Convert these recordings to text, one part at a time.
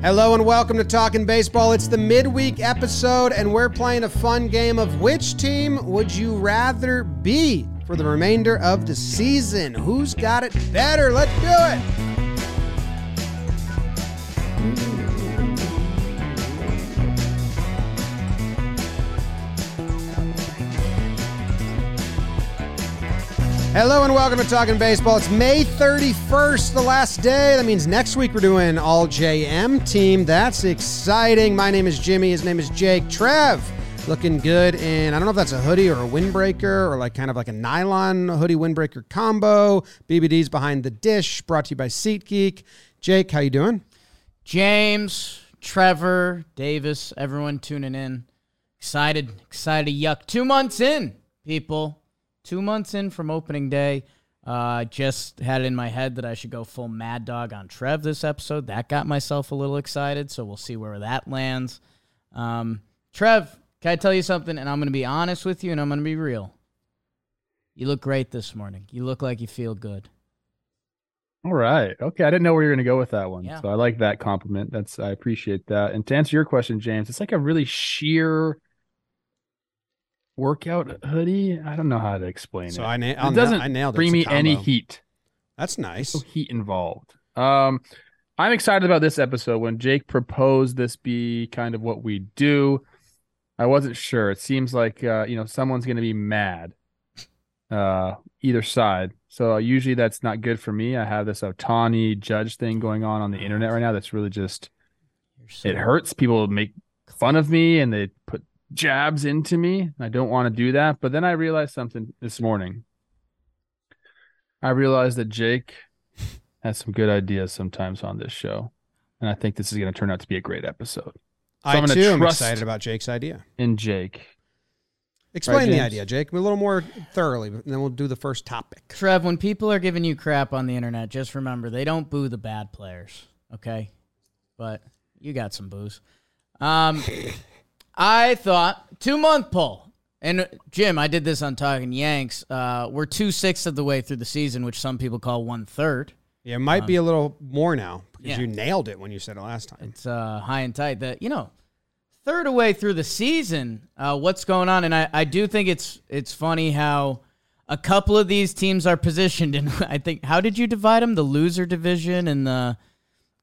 Hello and welcome to Talkin' Baseball. It's the midweek episode, and we're playing a fun game of which team would you rather be for the remainder of the season? Who's got it better? Let's do it. Hello and welcome to Talkin' Baseball. It's May 31st, the last day. That means next week we're doing all JM team. That's exciting. My name is Jimmy. His name is Jake. Trev, looking good. And I don't know if that's a hoodie or a windbreaker or like kind of like a nylon hoodie windbreaker combo. BBD's behind the dish. Brought to you by SeatGeek. Jake, how you doing? James, Trevor, Davis, everyone tuning in. Excited, excited. Yuck. Two months in, people. Two months in from opening day. Uh, just had it in my head that I should go full mad dog on Trev this episode. That got myself a little excited, so we'll see where that lands. Um, Trev, can I tell you something? And I'm going to be honest with you and I'm going to be real. You look great this morning. You look like you feel good. All right. Okay. I didn't know where you're going to go with that one. Yeah. So I like that compliment. That's, I appreciate that. And to answer your question, James, it's like a really sheer workout hoodie. I don't know how to explain So it. I, na- it doesn't I nailed it. bring me any heat. That's nice. No heat involved. Um, I'm excited about this episode. When Jake proposed this be kind of what we do, I wasn't sure. It seems like uh, you know someone's going to be mad, uh, either side. So uh, usually that's not good for me. I have this Ohtani judge thing going on on the internet right now. That's really just so- it hurts. People make fun of me and they put jabs into me. I don't want to do that. But then I realized something this morning. I realized that Jake has some good ideas sometimes on this show. And I think this is going to turn out to be a great episode. I I'm too am excited about Jake's idea. In Jake. Explain the idea, Jake, a little more thoroughly, and then we'll do the first topic. Trev, when people are giving you crap on the internet, just remember they don't boo the bad players, okay? But you got some boos. Um, I thought two month poll, and uh, Jim, I did this on Talkin' Yanks. Uh, we're two sixths of the way through the season, which some people call one third. Yeah, it might be a little more now because yeah. you nailed it when you said it last time. It's uh, high and tight. That you know, third away through the season. Uh, what's going on? And I, I do think it's it's funny how a couple of these teams are positioned. And I think how did you divide them? The loser division and the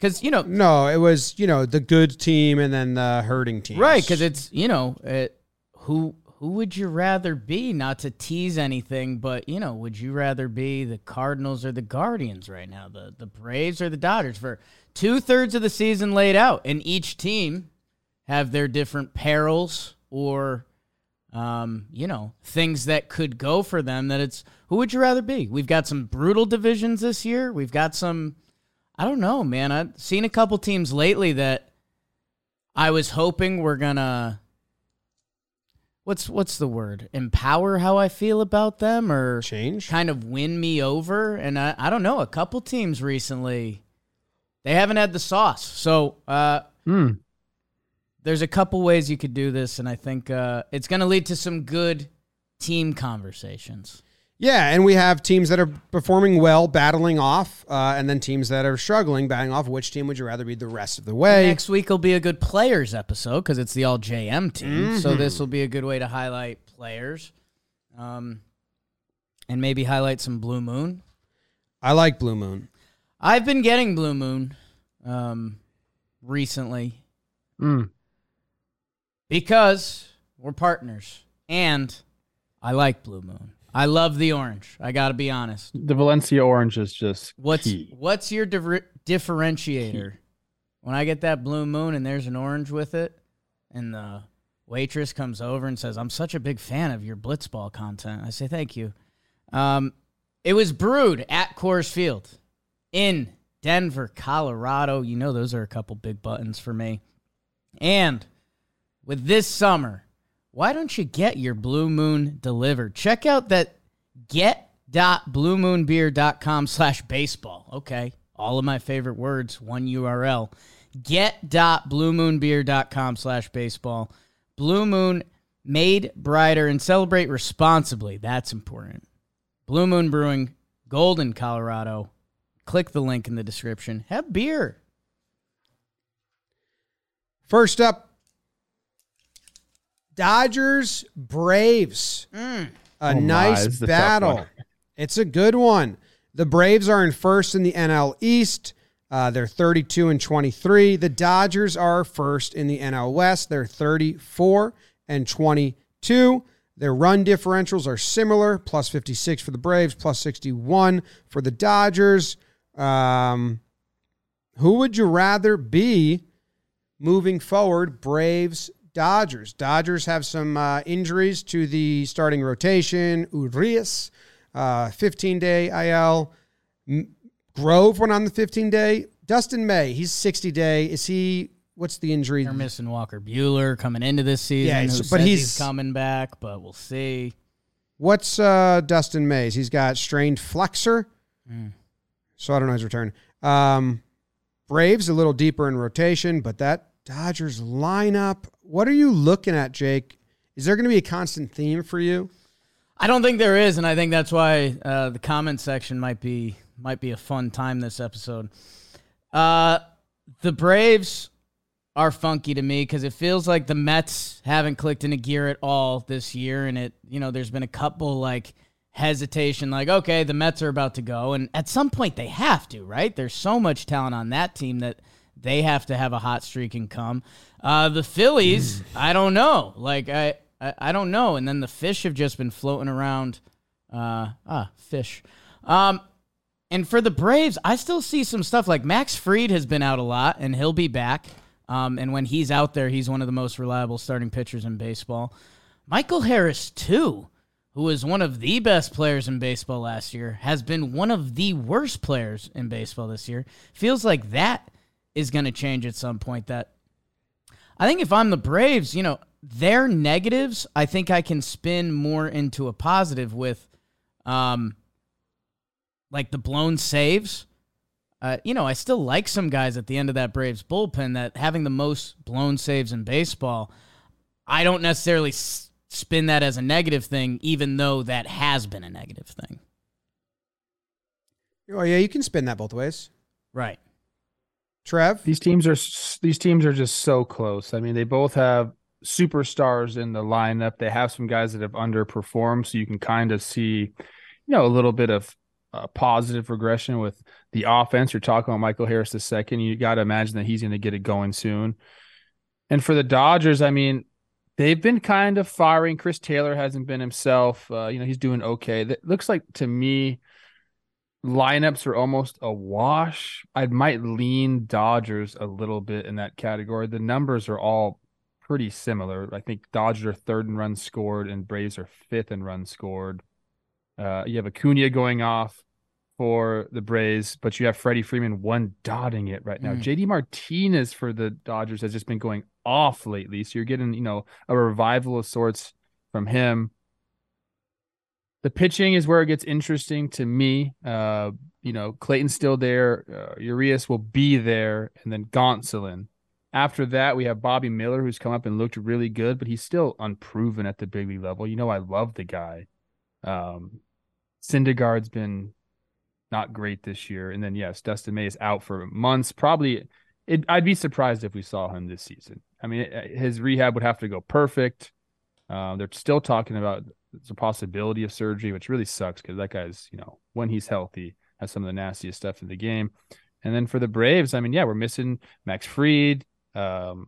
because you know No, it was you know the good team and then the hurting team. right because it's you know it, who who would you rather be? Not to tease anything, but you know, would you rather be the Cardinals or the Guardians right now? The the Braves or the Dodgers for two thirds of the season laid out, and each team have their different perils or um, you know, things that could go for them that it's who would you rather be? We've got some brutal divisions this year. We've got some I don't know, man. I've seen a couple teams lately that I was hoping were gonna what's what's the word? Empower how I feel about them or change. kind of win me over. And I, I don't know, a couple teams recently they haven't had the sauce. So uh Hmm. there's a couple ways you could do this, and I think uh, it's going to lead to some good team conversations. Yeah, and we have teams that are performing well, battling off, uh, and then teams that are struggling, battling off. Which team would you rather be the rest of the way? Next week will be a good players episode because it's the all JM team. So this will be a good way to highlight players, um, and maybe highlight some Blue Moon. I like Blue Moon. I've been getting Blue Moon um, recently Hmm. because we're partners, and I like Blue Moon. I love the orange. I got to be honest. The Valencia orange is just What's key. what's your differ- differentiator? When I get that blue moon and there's an orange with it, and the waitress comes over and says, "I'm such a big fan of your blitzball content," I say, "Thank you." Um, it was brewed at Coors Field in Denver, Colorado. You know those are a couple big buttons for me. And with this summer, why don't you get your Blue Moon delivered? Check out that get.bluemoonbeer.com slash baseball. Okay. All of my favorite words, one URL. Get.bluemoonbeer.com slash baseball. Blue Moon made brighter and celebrate responsibly. That's important. Blue Moon Brewing, Golden, Colorado. Click the link in the description. Have beer. First up, Dodgers Braves. Mm. A Oh nice a battle. It's a good one. The Braves are in first in the NL East. Uh, they're 32 and 23. The Dodgers are first in the NL West. They're 34 and 22. Their run differentials are similar plus 56 for the Braves, plus 61 for the Dodgers. Um, who would you rather be moving forward? Braves, Dodgers. Dodgers have some uh, injuries to the starting rotation. Urias, uh, 15 day IL. M- Grove went on the 15 day. Dustin May, he's 60 day. Is he? What's the injury? They're missing Walker Buehler coming into this season. Yeah, but he's, he's- coming back, but we'll see. What's uh, Dustin May's? He's got strained flexor. Mm. So I don't know his return. Um, Braves a little deeper in rotation, but that Dodgers lineup. What are you looking at, Jake? Is there going to be a constant theme for you? I don't think there is, and I think that's why uh, the comment section might be might be a fun time this episode. Uh, the Braves are funky to me because it feels like the Mets haven't clicked into gear at all this year, and it you know there's been a couple like hesitation, like okay, the Mets are about to go, and at some point they have to, right? There's so much talent on that team that they have to have a hot streak and come. Uh, the Phillies, I don't know, like I, I I don't know, and then the fish have just been floating around. Uh, ah, fish. Um, and for the Braves, I still see some stuff like Max Fried has been out a lot, and he'll be back. Um, and when he's out there, he's one of the most reliable starting pitchers in baseball. Michael Harris, too, who was one of the best players in baseball last year, has been one of the worst players in baseball this year. Feels like that is going to change at some point. That I think if I'm the Braves, you know, their negatives, I think I can spin more into a positive with, um, like the blown saves. Uh, you know, I still like some guys at the end of that Braves bullpen that having the most blown saves in baseball. I don't necessarily s- spin that as a negative thing, even though that has been a negative thing. Oh yeah, you can spin that both ways. Right. Trev, These teams are these teams are just so close. I mean, they both have superstars in the lineup. They have some guys that have underperformed, so you can kind of see, you know, a little bit of uh, positive regression with the offense. You're talking about Michael Harris the second. You got to imagine that he's going to get it going soon. And for the Dodgers, I mean, they've been kind of firing. Chris Taylor hasn't been himself. Uh, you know, he's doing okay. That looks like to me lineups are almost a wash. I might lean Dodgers a little bit in that category. The numbers are all pretty similar. I think Dodgers are third in runs scored and Braves are fifth in runs scored. Uh, you have Acuna going off for the Braves, but you have Freddie Freeman one dotting it right now. Mm. JD Martinez for the Dodgers has just been going off lately. So you're getting, you know, a revival of sorts from him. The pitching is where it gets interesting to me. Uh, you know, Clayton's still there. Uh, Urias will be there, and then Gonsolin. After that, we have Bobby Miller, who's come up and looked really good, but he's still unproven at the big league level. You know, I love the guy. Um, Syndergaard's been not great this year, and then yes, Dustin May is out for months. Probably, it, I'd be surprised if we saw him this season. I mean, it- his rehab would have to go perfect. Uh, they're still talking about the possibility of surgery, which really sucks because that guy's, you know, when he's healthy, has some of the nastiest stuff in the game. And then for the Braves, I mean, yeah, we're missing Max Fried. Um,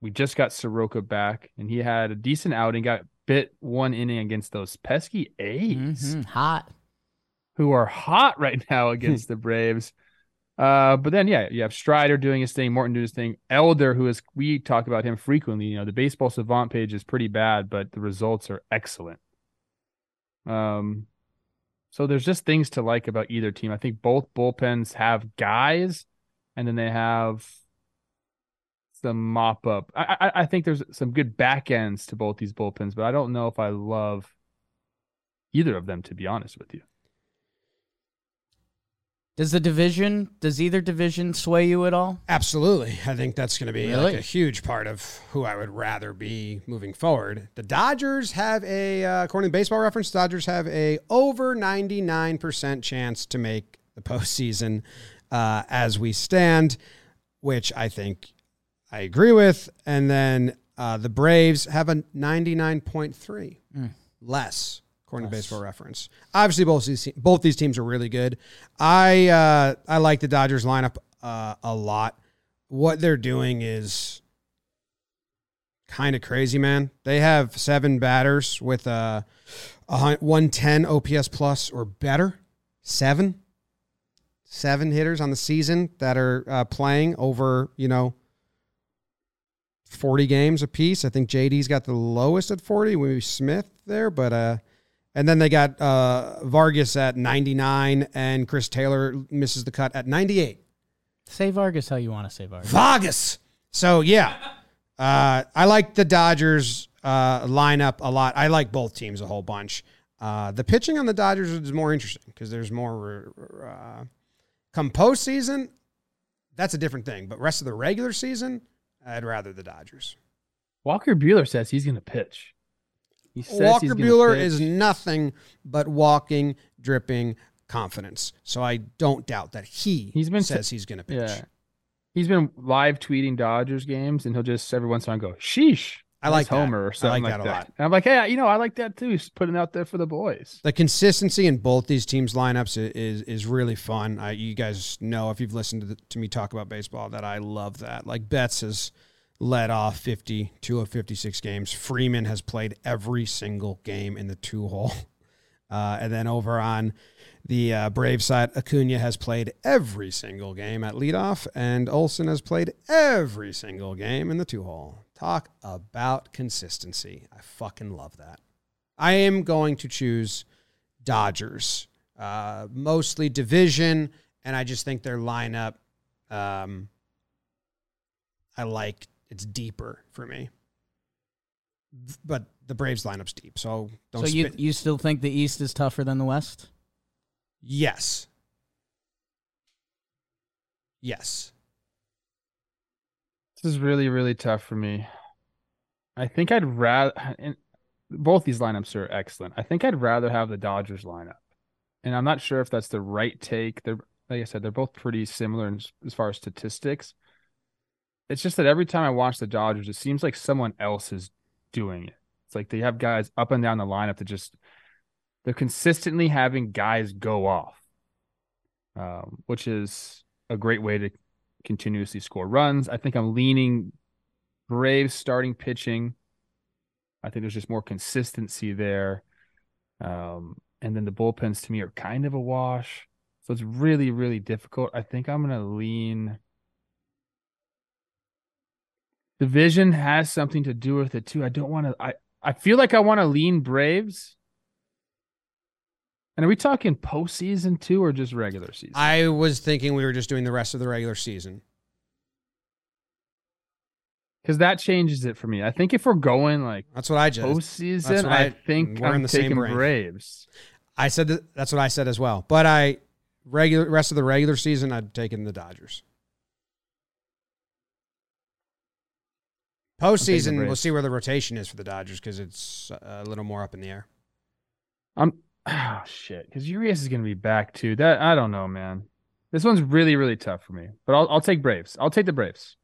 we just got Soroka back, and he had a decent outing. Got bit one inning against those pesky A's Mhm. Hot. who are hot right now against the Braves. Uh, but then yeah, you have Strider doing his thing, Morton doing his thing, Elder, who is we talk about him frequently. You know, the baseball savant page is pretty bad, but the results are excellent. Um, so there's just things to like about either team. I think both bullpens have guys, and then they have some mop up. I, I I think there's some good back ends to both these bullpens, but I don't know if I love either of them to be honest with you. Does the division, does either division sway you at all? Absolutely. I think that's going to be Really? like a huge part of who I would rather be moving forward. The Dodgers have a, uh, according to Baseball Reference, Dodgers have a over 99% chance to make the postseason uh, as we stand, which I think I agree with. And then uh, the Braves have a 99.3 less, according to Baseball Reference. Obviously, both these both these teams are really good. I uh, I like the Dodgers lineup uh, a lot. What they're doing is kind of crazy, man. They have seven batters with a, a 110 OPS plus or better. Seven, seven hitters on the season that are uh, playing over, you know, 40 games apiece. I think JD's got the lowest at 40, maybe Smith there, but uh and then they got uh Vargas at 99 and Chris Taylor misses the cut at 98. Say Vargas how you want to say Vargas. Vargas. So yeah. Uh I like the Dodgers uh lineup a lot. I like both teams a whole bunch. Uh the pitching on the Dodgers is more interesting because there's more uh come postseason, that's a different thing. But rest of the regular season, I'd rather the Dodgers. Walker Buehler says he's going to pitch. Walker Buehler is nothing but walking, dripping confidence. So I don't doubt that he He's been says he's going to pitch. Yeah. He's been live tweeting Dodgers games, and he'll just every once in a while go, "Sheesh." I like nice that. Homer or I something like like that a lot. And I'm like, hey, you know, I like that too. He's putting out there for the boys. The consistency in both these teams' lineups i- is is really fun. I, you guys know if you've listened to, the, to me talk about baseball that I love that. Like Betts has led off 52 of 56 games. Freeman has played every single game in the two hole. Uh, and then over on the uh, Brave side, Acuna has played every single game at leadoff, and Olson has played every single game in the two hole. Talk about consistency. I fucking love that. I am going to choose Dodgers, uh, mostly division, and I just think their lineup, um, I like it's deeper for me. But the Braves lineup's deep, so don't. so you spit- you still think the East is tougher than the West? yes, yes. This is really, really tough for me. I think I'd rather, and both these lineups are excellent. I think I'd rather have the Dodgers lineup, and I'm not sure if that's the right take. They're, like I said, they're both pretty similar in, as far as statistics. It's just that every time I watch the Dodgers, it seems like someone else is doing it. It's like they have guys up and down the lineup that just they're consistently having guys go off, um, which is a great way to continuously score runs. I think I'm leaning Braves starting pitching. I think there's just more consistency there. Um, and then the bullpens to me are kind of a wash. So it's really, really difficult. I think I'm going to lean. Division has something to do with it too. I don't want to. I I feel like I want to lean Braves. And are we talking postseason too, or just regular season? I was thinking we were just doing the rest of the regular season. Because that changes it for me. I think if we're going like That's what I just. postseason, I, I- think we're in I'm the same taking brain. Braves. I said that, that's what I said as well. But I regular rest of the regular season, I'd taken the Dodgers. Postseason, we'll see where the rotation is for the Dodgers because it's a little more up in the air. I'm oh shit because Urias is gonna be back too. That I don't know, man. This one's really really tough for me, but I'll I'll take Braves. I'll take the Braves.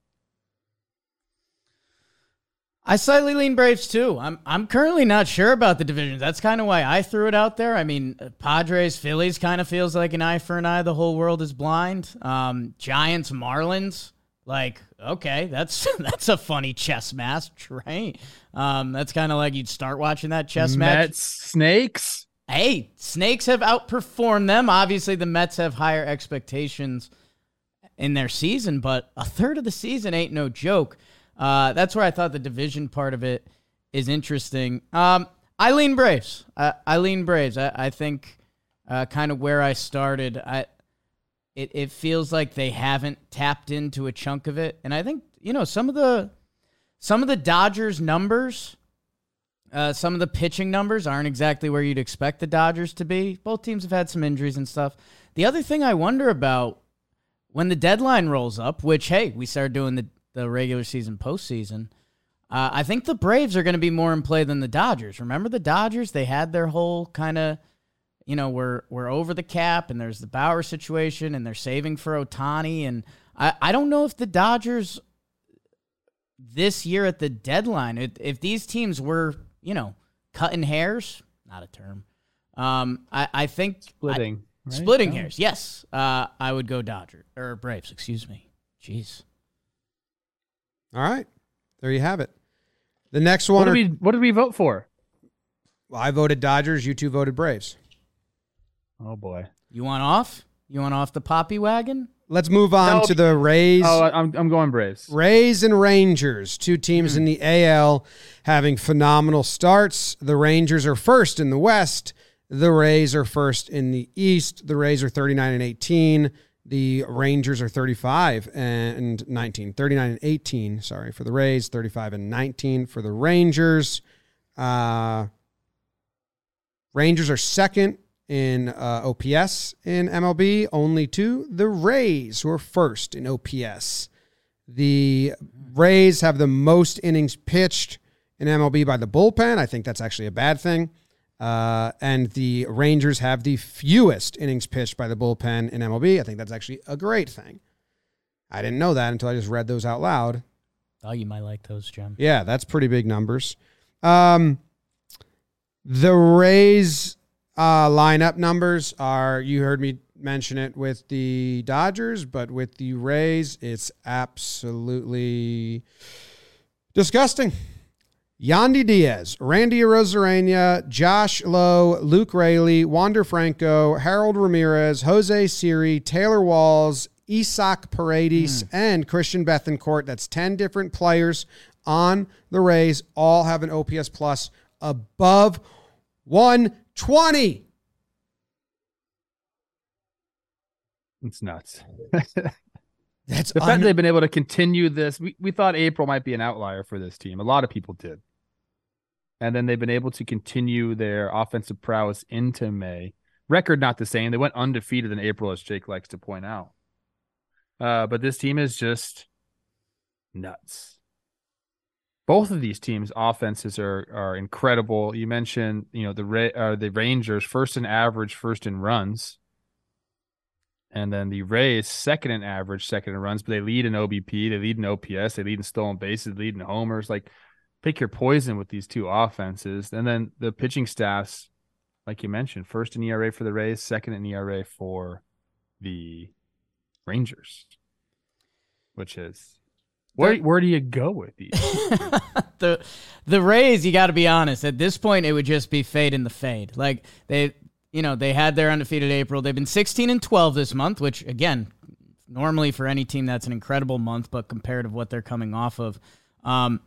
I slightly lean Braves too. I'm I'm currently not sure about the divisions. That's kind of why I threw it out there. I mean, uh, Padres, Phillies kind of feels like an eye for an eye. The whole world is blind. Um, Giants, Marlins, like okay, that's that's a funny chess match, right? Um, that's kind of like you'd start watching that chess match. Mets, Snakes. Hey, Snakes have outperformed them. Obviously, the Mets have higher expectations in their season, but a third of the season ain't no joke. Uh, that's where I thought the division part of it is interesting. Um, I lean Braves. I lean Braves. I, I think uh, kind of where I started. I it it feels like they haven't tapped into a chunk of it, and I think you know some of the some of the Dodgers numbers. Uh, some of the pitching numbers aren't exactly where you'd expect the Dodgers to be. Both teams have had some injuries and stuff. The other thing I wonder about when the deadline rolls up, which hey, we started doing the the regular season, postseason. Uh, I think the Braves are going to be more in play than the Dodgers. Remember the Dodgers? They had their whole kind of, you know, we're we're over the cap, and there's the Bauer situation, and they're saving for Ohtani, and I I don't know if the Dodgers this year at the deadline. If, if these teams were, you know, cutting hairs, not a term. Um, I, I think Splitting. I, right? splitting Oh. hairs. Yes, uh, I would go Dodger or Braves. Excuse me. Jeez. All right. There you have it. The next one, What did are- we What did we vote for? I voted Dodgers. You two voted Braves. Oh boy. You want off? You want off the poppy wagon? Let's move on No, to the Rays. Oh, I- I'm I'm going Braves. Rays and Rangers, two teams in the AL having phenomenal starts. The Rangers are first in the West. The Rays are first in the East. The Rays are 39 and 18. The Rangers are 35 and 19. 39 and 18, sorry, for the Rays, 35 and 19 for the Rangers. Uh, Rangers are second in uh, OPS in MLB, only to the Rays, who are first in OPS. The Rays have the most innings pitched in MLB by the bullpen. I think that's actually a bad thing. Uh, and the Rangers have the fewest innings pitched by the bullpen in MLB. I think that's actually a great thing. I didn't know that until I just read those out loud. Oh, you might like those, Jim. Yeah, that's pretty big numbers. Um, the Rays uh, lineup numbers are, you heard me mention it with the Dodgers, but with the Rays, it's absolutely disgusting. Yandy Diaz, Randy Arozarena, Josh Lowe, Luke Raley, Wander Franco, Harold Ramirez, Jose Siri, Taylor Walls, Isaac Paredes, and Christian Bethancourt. That's 10 different players on the Rays, all have an OPS plus above 120. It's nuts. That's The fact un- they've been able to continue this, we, we thought April might be an outlier for this team. A lot of people did. And then they've been able to continue their offensive prowess into May. Record not the same. They went undefeated in April, as Jake likes to point out. Uh, but this team is just nuts. Both of these teams' offenses are are incredible. You mentioned, you know, the uh, the Rangers first in average, first in runs. And then the Rays, second in average, second in runs, but they lead in OBP, they lead in OPS, they lead in stolen bases, they lead in homers. Like, pick your poison with these two offenses. And then the pitching staffs, like you mentioned, first in ERA for the Rays, second in ERA for the Rangers, which is where where do you go with these? the the Rays, you got to be honest. At this point, it would just be fade in the fade. Like they, you know, they had their undefeated April. They've been 16 and 12 this month, which again, normally for any team that's an incredible month, but compared to what they're coming off of, um,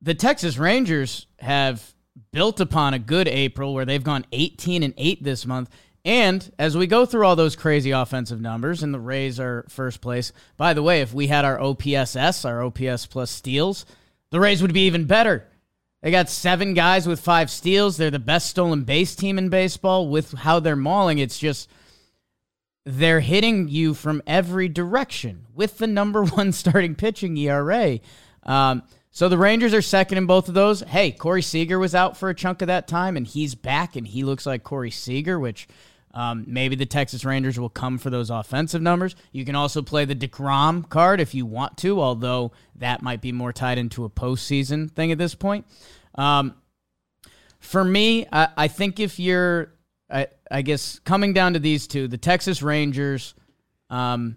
the Texas Rangers have built upon a good April where they've gone 18 and 8 this month. And as we go through all those crazy offensive numbers, and the Rays are first place. By the way, if we had our OPSS, our OPS plus steals, the Rays would be even better. They got seven guys with five steals. They're the best stolen base team in baseball. With how they're mauling, it's just they're hitting you from every direction with the number one starting pitching ERA. Um, so the Rangers are second in both of those. Hey, Corey Seager was out for a chunk of that time, and he's back, and he looks like Corey Seager, which um, maybe the Texas Rangers will come for those offensive numbers. You can also play the DeGrom card if you want to, although that might be more tied into a postseason thing at this point. Um, for me, I, I think if you're, I, I guess, coming down to these two, the Texas Rangers, um,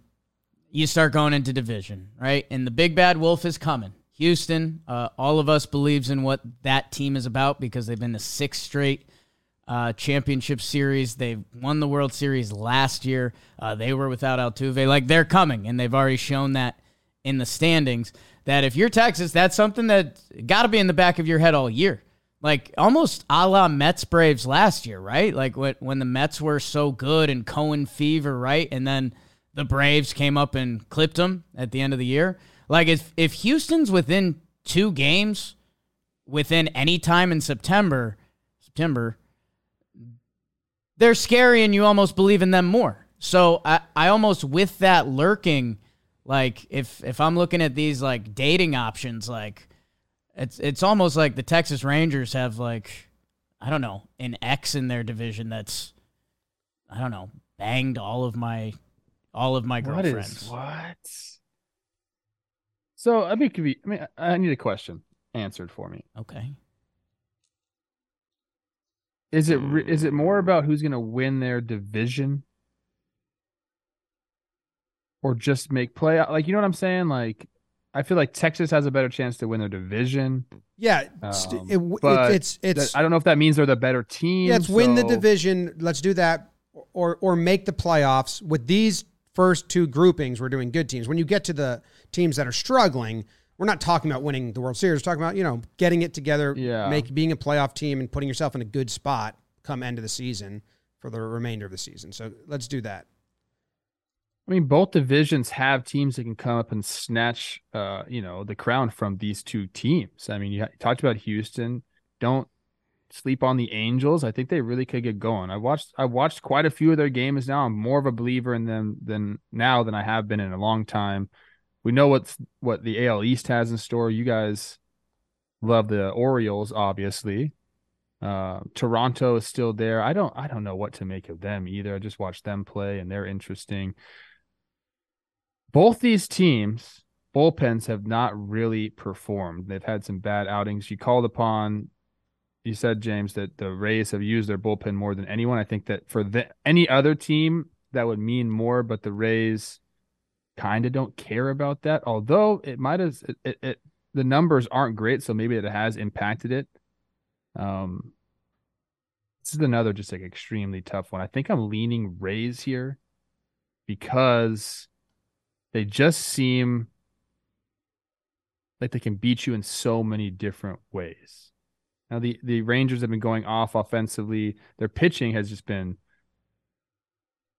you start going into division, right? And the big bad wolf is coming. Houston, uh, all of us believes in what that team is about because they've been the sixth straight uh, championship series. They won the World Series last year. Uh, they were without Altuve. Like they're coming, and they've already shown that in the standings. That if you're Texas, that's something that got to be in the back of your head all year. Like almost a la Mets Braves last year, right? Like when when the Mets were so good and Cohen fever, right? And then the Braves came up and clipped them at the end of the year. Like if if Houston's within two games within any time in September, September, they're scary and you almost believe in them more. So I, I almost with that lurking, like if if I'm looking at these like dating options, like it's it's almost like the Texas Rangers have like I don't know an X in their division that's I don't know banged all of my all of my girlfriends. is what? So I mean, could be. I mean, I need a question answered for me. Okay. Is it re- is it more about who's going to win their division, or just make play? Like you know what I'm saying? Like I feel like Texas has a better chance to win their division. Yeah, Um, it, but it, it's it's I don't know if that means they're the better team. yeah, it's win the division. Let's do that, or or make the playoffs with these first two groupings. We're doing good teams. When you get to the teams that are struggling, we're not talking about winning the World Series. We're talking about you know getting it together, Yeah. make being a playoff team and putting yourself in a good spot come end of the season for the remainder of the season. So let's do that. I mean, both divisions have teams that can come up and snatch, uh, you know, the crown from these two teams. I mean, you, you talked about Houston. Don't sleep on the Angels. I think they really could get going. I watched, I watched quite a few of their games now. I'm more of a believer in them than now than I have been in a long time. We know what's what the AL East has in store. You guys love the Orioles, obviously. Uh, Toronto is still there. I don't, I don't know what to make of them either. I just watched them play, and they're interesting both these teams bullpens have not really performed. They've had some bad outings. You called upon you said James that the Rays have used their bullpen more than anyone. I think that for the, any other team that would mean more, but the Rays kind of don't care about that. Although it might have it, it, it the numbers aren't great, so maybe it has impacted it. Um this is another just like extremely tough one. I think I'm leaning Rays here because they just seem like they can beat you in so many different ways. Now the the Rangers have been going off offensively. Their pitching has just been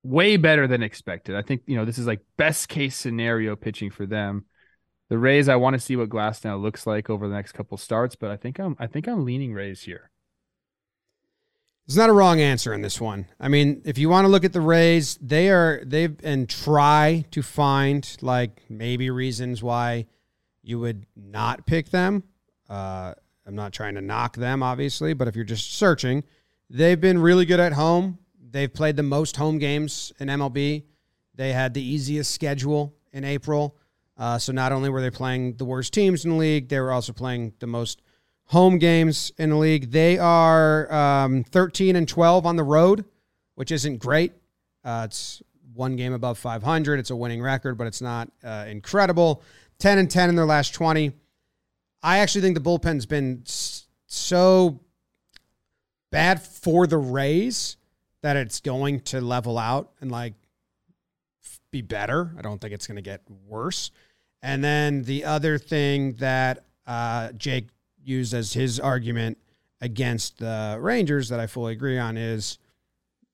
way better than expected. I think you know this is like best case scenario pitching for them. The Rays, I want to see what Glasnow looks like over the next couple starts, but I think I'm I think I'm leaning Rays here. There's not a wrong answer in this one. I mean, if you want to look at the Rays, they are they've and try to find like maybe reasons why you would not pick them. Uh, I'm not trying to knock them, obviously, but if you're just searching, they've been really good at home. They've played the most home games in MLB. They had the easiest schedule in April. Uh, so not only were they playing the worst teams in the league, they were also playing the most home games in the league. They are um, 13 and 12 on the road, which isn't great. Uh, it's one game above 500. It's a winning record, but it's not uh, incredible. 10 and 10 in their last 20. I actually think the bullpen's been so bad for the Rays that it's going to level out and like be better. I don't think it's going to get worse. And then the other thing that uh, Jake used as his argument against the Rangers that I fully agree on is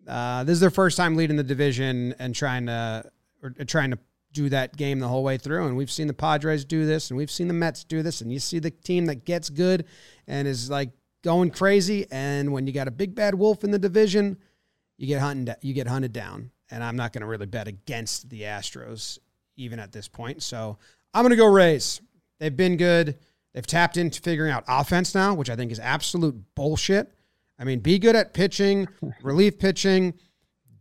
uh, this is their first time leading the division and trying to or trying to do that game the whole way through. And we've seen the Padres do this, and we've seen the Mets do this, and you see the team that gets good and is like going crazy. And when you got a big bad wolf in the division, you get hunted. You get hunted down. And I'm not going to really bet against the Astros even at this point. So I'm going to go Rays. They've been good. They've tapped into figuring out offense now, which I think is absolute bullshit. I mean, be good at pitching, relief pitching,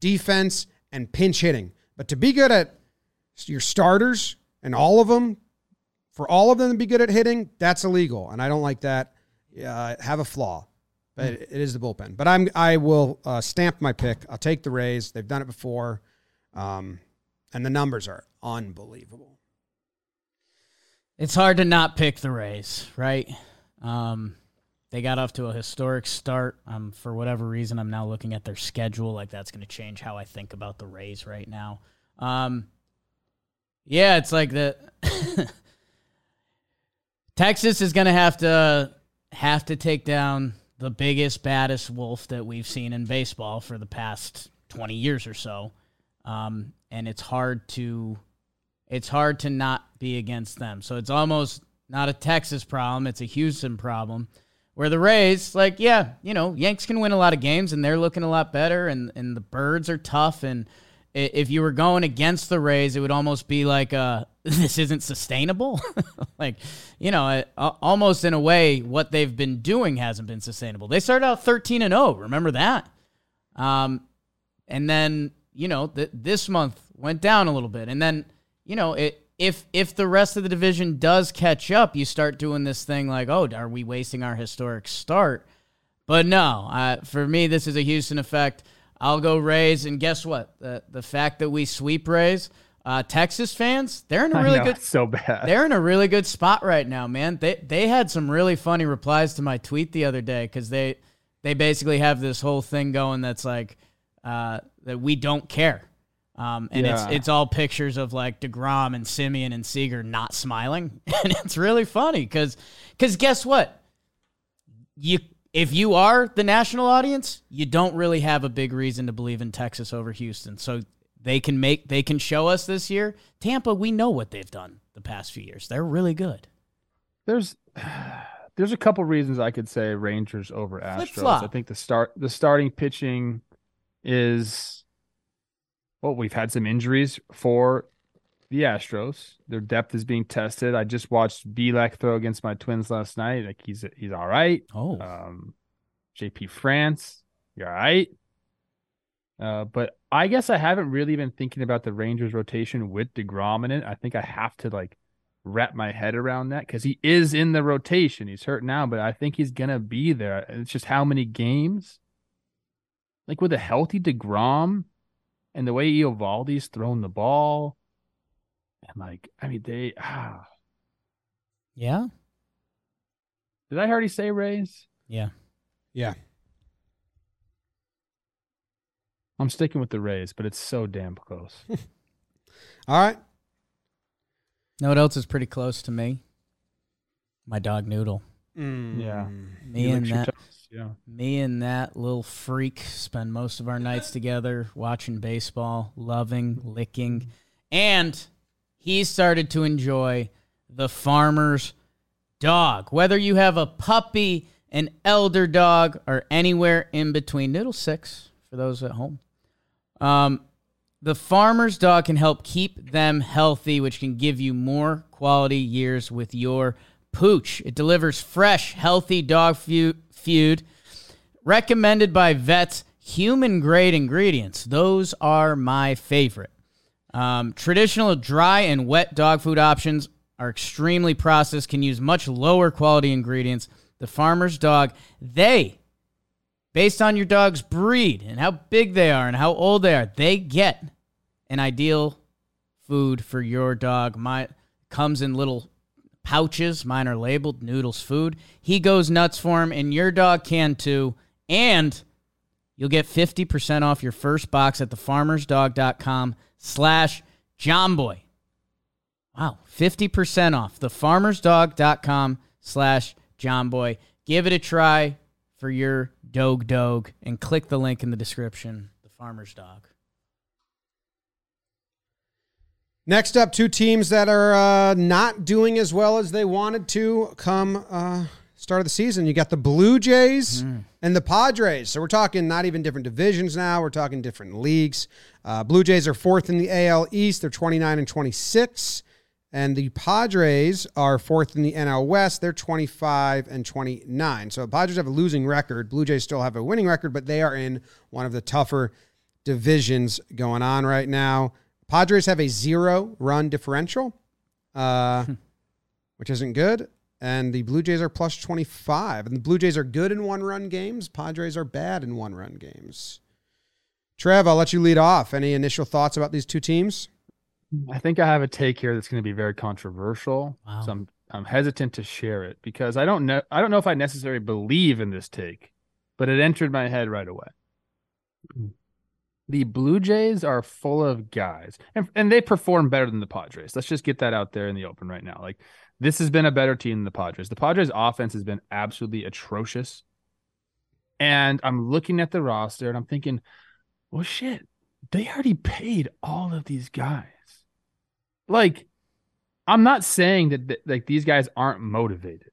defense, and pinch hitting. But to be good at your starters and all of them, for all of them to be good at hitting, that's illegal, and I don't like that. Uh, have a flaw, but it is the bullpen. But I'm I will uh, stamp my pick. I'll take the Rays. They've done it before, um, and the numbers are unbelievable. It's hard to not pick the Rays, right? Um, they got off to a historic start. Um, for whatever reason, I'm now looking at their schedule. Like that's going to change how I think about the Rays right now. Um, yeah, it's like the Texas is going to have to have to take down the biggest, baddest wolf that we've seen in baseball for the past 20 years or so. Um, and it's hard to it's hard to not be against them. So it's almost not a Texas problem, it's a Houston problem. Where the Rays, like, yeah, you know, Yanks can win a lot of games and they're looking a lot better and, and the birds are tough. And if you were going against the Rays, it would almost be like, uh, this isn't sustainable. like, you know, almost in a way, what they've been doing hasn't been sustainable. They started out 13 and 0. Remember that? Um, and then, you know, th- this month went down a little bit. And then, you know, it if if the rest of the division does catch up, you start doing this thing like, oh, are we wasting our historic start? But no, uh, for me, this is a Houston effect. I'll go Rays, and guess what? The the fact that we sweep Rays, uh, Texas fans, they're in a really know, good so bad. they're in a really good spot right now, man. They they had some really funny replies to my tweet the other day because they they basically have this whole thing going that's like uh, that we don't care. Um, and Yeah. it's it's all pictures of like Degrom and Semien and Seager not smiling, and it's really funny because because guess what, you if you are the national audience, you don't really have a big reason to believe in Texas over Houston. So they can make they can show us this year. Tampa, we know what they've done the past few years. They're really good. There's there's a couple reasons I could say Rangers over Astros. Flip-flop. I think the start the starting pitching is well, we've had some injuries for the Astros. Their depth is being tested. I just watched Bielak throw against my Twins last night. Like he's he's all right. Oh, Um, JP France, you're all right. Uh, but I guess I haven't really been thinking about the Rangers rotation with DeGrom in it. I think I have to like wrap my head around that because he is in the rotation. He's hurt now, but I think he's gonna be there. It's just how many games? Like with a healthy DeGrom and the way Eovaldi's throwing the ball. And like, I mean, they ah, yeah, did I already say Rays? yeah. Yeah. I'm sticking with the Rays, but it's so damn close. All right. Know what else is pretty close to me? My dog Noodle. Mm. Yeah. Me He and that Yeah. me and that little freak spend most of our nights together watching baseball, loving, licking, and he started to enjoy the farmer's dog. Whether you have a puppy, an elder dog, or anywhere in between, Noodle Six for those at home. Um, the farmer's dog can help keep them healthy, which can give you more quality years with your pooch. It delivers fresh, healthy dog food recommended by vets, human grade ingredients. Those are my favorite. Um, traditional dry and wet dog food options are extremely processed, can use much lower quality ingredients. The farmer's dog, they based on your dog's breed and how big they are and how old they are, they get an ideal food for your dog. My comes in little pouches. Mine are labeled Noodles Food. He goes nuts for him, and your dog can too. And you'll get 50% off your first box at thefarmersdog.com slash jomboy. Wow, 50% off. Thefarmersdog.com slash jomboy. Give it a try for your dog dog and click the link in the description. The Farmer's Dog. Next up, two teams that are uh, not doing as well as they wanted to come uh, start of the season. You got the Blue Jays and the Padres. So we're talking not even different divisions now. We're talking different leagues. Uh, Blue Jays are fourth in the AL East. They're 29 and 26. And the Padres are fourth in the NL West. They're 25 and 29. So the Padres have a losing record. Blue Jays still have a winning record, but they are in one of the tougher divisions going on right now. Padres have a zero run differential, uh, which isn't good. And the Blue Jays are plus 25. And the Blue Jays are good in one run games. Padres are bad in one run games. Trev, I'll let you lead off. Any initial thoughts about these two teams? I think I have a take here that's going to be very controversial. Wow. So I'm I'm hesitant to share it because I don't know I don't know if I necessarily believe in this take, but it entered my head right away. The Blue Jays are full of guys, and and they perform better than the Padres. Let's just get that out there in the open right now. Like this has been a better team than the Padres. The Padres' offense has been absolutely atrocious, and I'm looking at the roster and I'm thinking, well, shit, they already paid all of these guys. Like, I'm not saying that th- like these guys aren't motivated.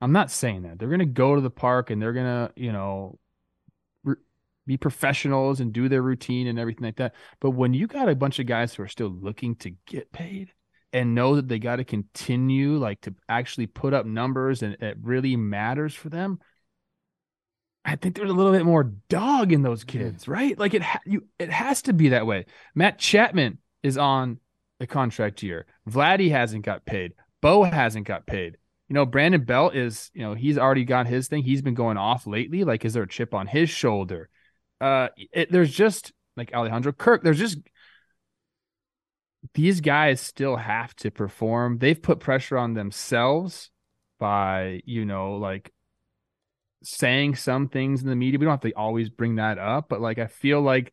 I'm not saying that they're gonna go to the park and they're gonna, you know, re- be professionals and do their routine and everything like that. But when you got a bunch of guys who are still looking to get paid and know that they got to continue, like to actually put up numbers and it really matters for them, I think there's a little bit more dog in those kids, right? Like it, ha- you, it has to be that way. Matt Chapman is on a contract year. Vladdy hasn't got paid. Bo hasn't got paid. You know, Brandon Belt is, you know, he's already got his thing. He's been going off lately. Like, is there a chip on his shoulder? Uh, it, there's just like Alejandro Kirk. There's just these guys still have to perform. They've put pressure on themselves by, you know, like saying some things in the media. We don't have to always bring that up, but like I feel like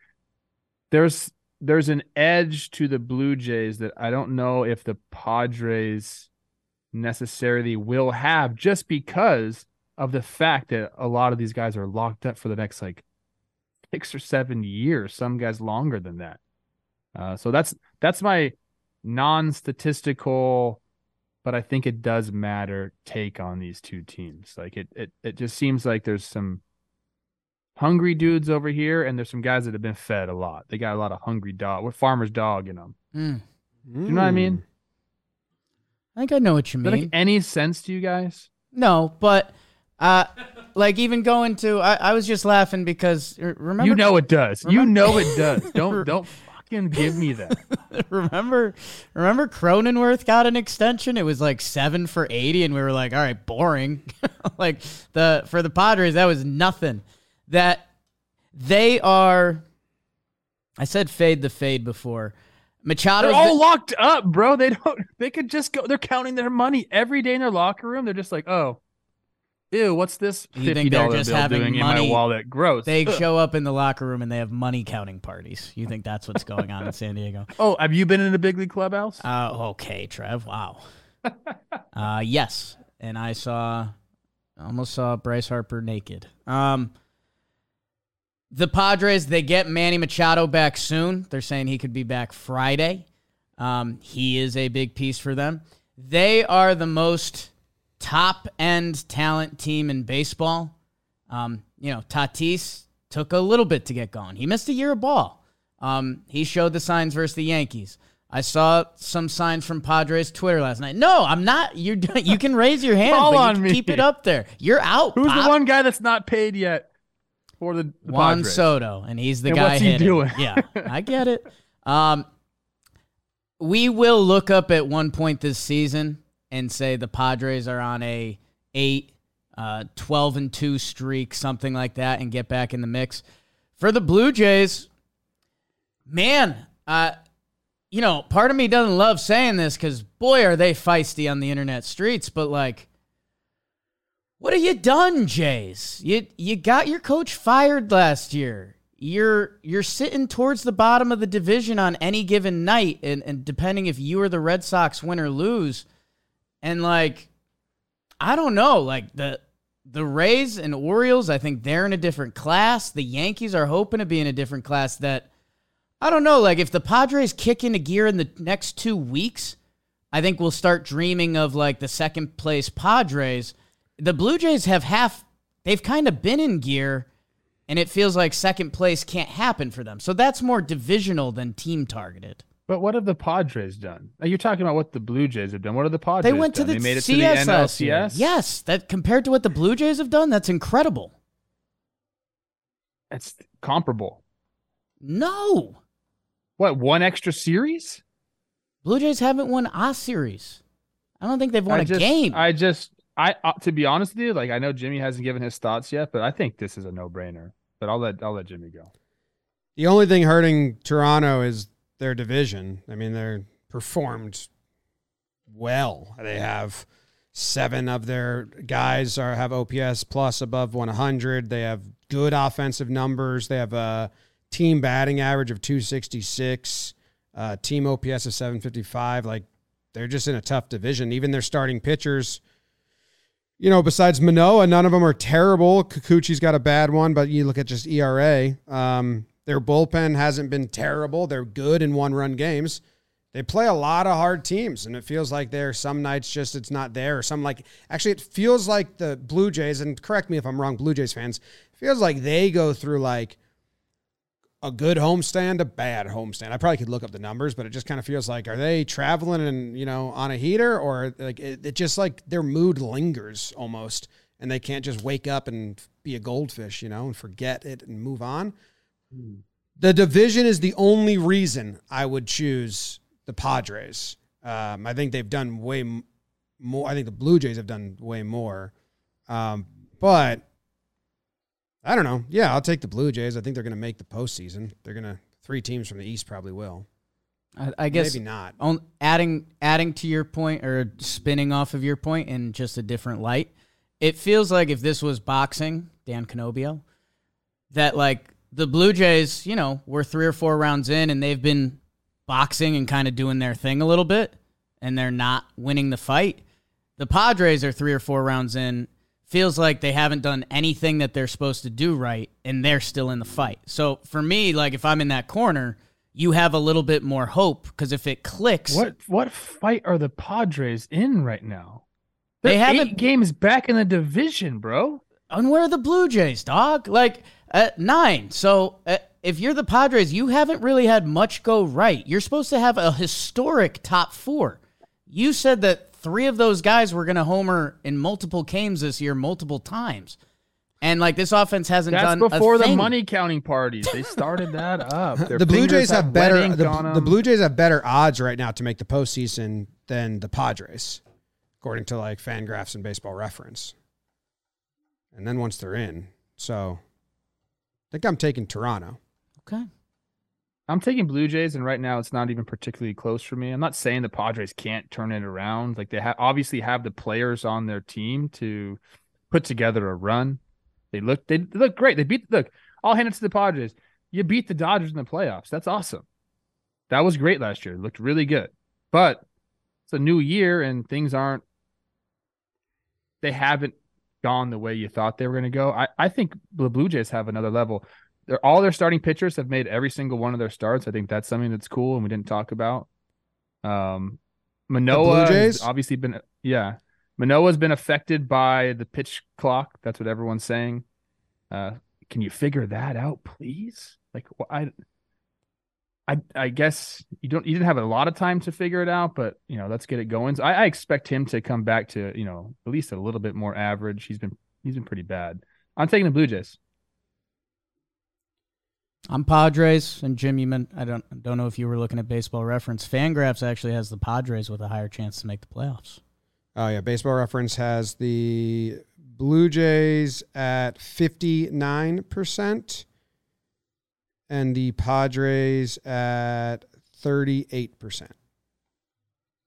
there's there's an edge to the Blue Jays that I don't know if the Padres necessarily will have just because of the fact that a lot of these guys are locked up for the next like six or seven years, some guys longer than that. Uh, so that's that's my non-statistical, but I think it does matter take on these two teams. Like it it it just seems like there's some hungry dudes over here, and there's some guys that have been fed a lot. They got a lot of hungry dog. We're farmer's dog in them. Mm. Do you know what I mean? I think I know what you mean. make any sense to you guys? No, but uh, like even going to, I, I was just laughing because remember, you know it does. You know it does. Don't don't fucking give me that. remember, remember Cronenworth got an extension. It was like seven for eighty, and we were like, all right, boring. like the for the Padres, that was nothing. That they are. I said fade the fade before. Machado. They're all locked up, bro. They don't. They could just go. They're counting their money every day in their locker room. They're just like, oh, ew, what's this You fifty think they're dollar just bill having doing in money- my wallet? Gross. they show up in the locker room and they have money counting parties. You think that's what's going on in San Diego? oh, have you been in a big league clubhouse? Uh, okay, Trev. Wow. uh, yes, and I saw, almost saw Bryce Harper naked. Um, the Padres they get Manny Machado back soon. They're saying he could be back Friday. Um, he is a big piece for them. They are the most top end talent team in baseball. Um, you know, Tatis took a little bit to get going. He missed a year of ball. Um, he showed the signs versus the Yankees. I saw some signs from Padres Twitter last night. No, I'm not. You're you can raise your hand, Call but on me. keep it up there. You're out. Who's Pop. the one guy that's not paid yet for the, the Juan Padres? Soto, and he's the And guy. what's he hitting. doing? yeah, I get it. Um, we will look up at one point this season and say the Padres are on a eight, uh, 12 and two streak, something like that, and get back in the mix. For the Blue Jays, man, uh, you know, part of me doesn't love saying this because boy, are they feisty on the internet streets, but like. What have you done, Jays? You you got your coach fired last year. You're you're sitting towards the bottom of the division on any given night, and, and depending if you or the Red Sox win or lose, and like I don't know, like the the Rays and Orioles, I think they're in a different class. The Yankees are hoping to be in a different class that I don't know, like if the Padres kick into gear in the next two weeks, I think we'll start dreaming of like the second place Padres. The Blue Jays have half, they've kind of been in gear, and it feels like second place can't happen for them. So that's more divisional than team targeted. But what have the Padres done? Now, You're talking about what the Blue Jays have done. What have the Padres They went to done? the they made it CS to the last. NLCS. Yes, that compared to what the Blue Jays have done, that's incredible. That's comparable. No, What, one extra series? Blue Jays haven't won a series. I don't think they've won I a just, game. I just, I uh, to be honest with you, like I know Jimmy hasn't given his thoughts yet, but I think this is a no-brainer. But I'll let I'll let Jimmy go. The only thing hurting Toronto is their division. I mean, they're performed well. They have seven of their guys are have OPS plus above 100. They have good offensive numbers. They have a team batting average of 266, uh, team OPS of 755. Like they're just in a tough division. Even their starting pitchers. You know, besides Manoah, none of them are terrible. Kikuchi's got a bad one, but you look at just ERA. Um, their bullpen hasn't been terrible. They're good in one run games. They play a lot of hard teams, and it feels like there some nights just it's not there. Or some like actually, it feels like the Blue Jays, and correct me if I'm wrong, Blue Jays fans, feels like they go through like a good homestand, a bad homestand. I probably could look up the numbers, but it just kind of feels like are they traveling and you know on a heater, or like it, it just like their mood lingers almost, and they can't just wake up and be a goldfish, you know, and forget it and move on. The division is the only reason I would choose the Padres. Um, I think they've done way m- more. I think the Blue Jays have done way more. Um, but I don't know. Yeah, I'll take the Blue Jays. I think they're going to make the postseason. They're going to three teams from the East probably will. I, I guess maybe not. on, adding adding to your point or spinning off of your point in just a different light. It feels like if this was boxing, Dan Canobio, that like the Blue Jays, you know, were three or four rounds in and they've been boxing and kind of doing their thing a little bit and they're not winning the fight. The Padres are three or four rounds in. Feels like they haven't done anything that they're supposed to do right and they're still in the fight. So for me, like if I'm in that corner, you have a little bit more hope because if it clicks, What what fight are the Padres in right now? They They're haven't- eight games back in the division, bro. And where are the Blue Jays, dog? Like at nine. So uh, if you're the Padres, you haven't really had much go right. You're supposed to have a historic top four. You said that three of those guys were going to homer in multiple games this year, multiple times. And like this offense hasn't That's done before a the money counting parties. They started that up. Their the Blue Jays have better. ink The, on the 'em. Blue Jays have better odds right now to make the postseason than the Padres, according to like Fangraphs and Baseball Reference. And then once they're in, so I think I'm taking Toronto. Okay. I'm taking Blue Jays, and right now it's not even particularly close for me. I'm not saying the Padres can't turn it around. Like they ha- obviously have the players on their team to put together a run. They look they look great. They beat look. I'll hand it to the Padres. You beat the Dodgers in the playoffs. That's awesome. That was great last year. It looked really good. But it's a new year and things aren't they haven't gone the way you thought they were going to go. I, I think the Blue Jays have another level. They're, all their starting pitchers have made every single one of their starts. I think that's something that's cool and we didn't talk about. Um, Manoah Jays? has obviously been yeah. Manoah's been affected by the pitch clock. That's what everyone's saying. Uh, can you figure that out, please? Like wh- I, I, I guess you don't. You didn't have a lot of time to figure it out, but you know, let's get it going. So I, I expect him to come back to you know at least a little bit more average. He's been he's been pretty bad. I'm taking the Blue Jays. I'm Padres and Jim. You meant I don't don't know if you were looking at Baseball Reference. Fangraphs actually has the Padres with a higher chance to make the playoffs. Oh yeah, Baseball Reference has the Blue Jays at 59% and the Padres at 38%.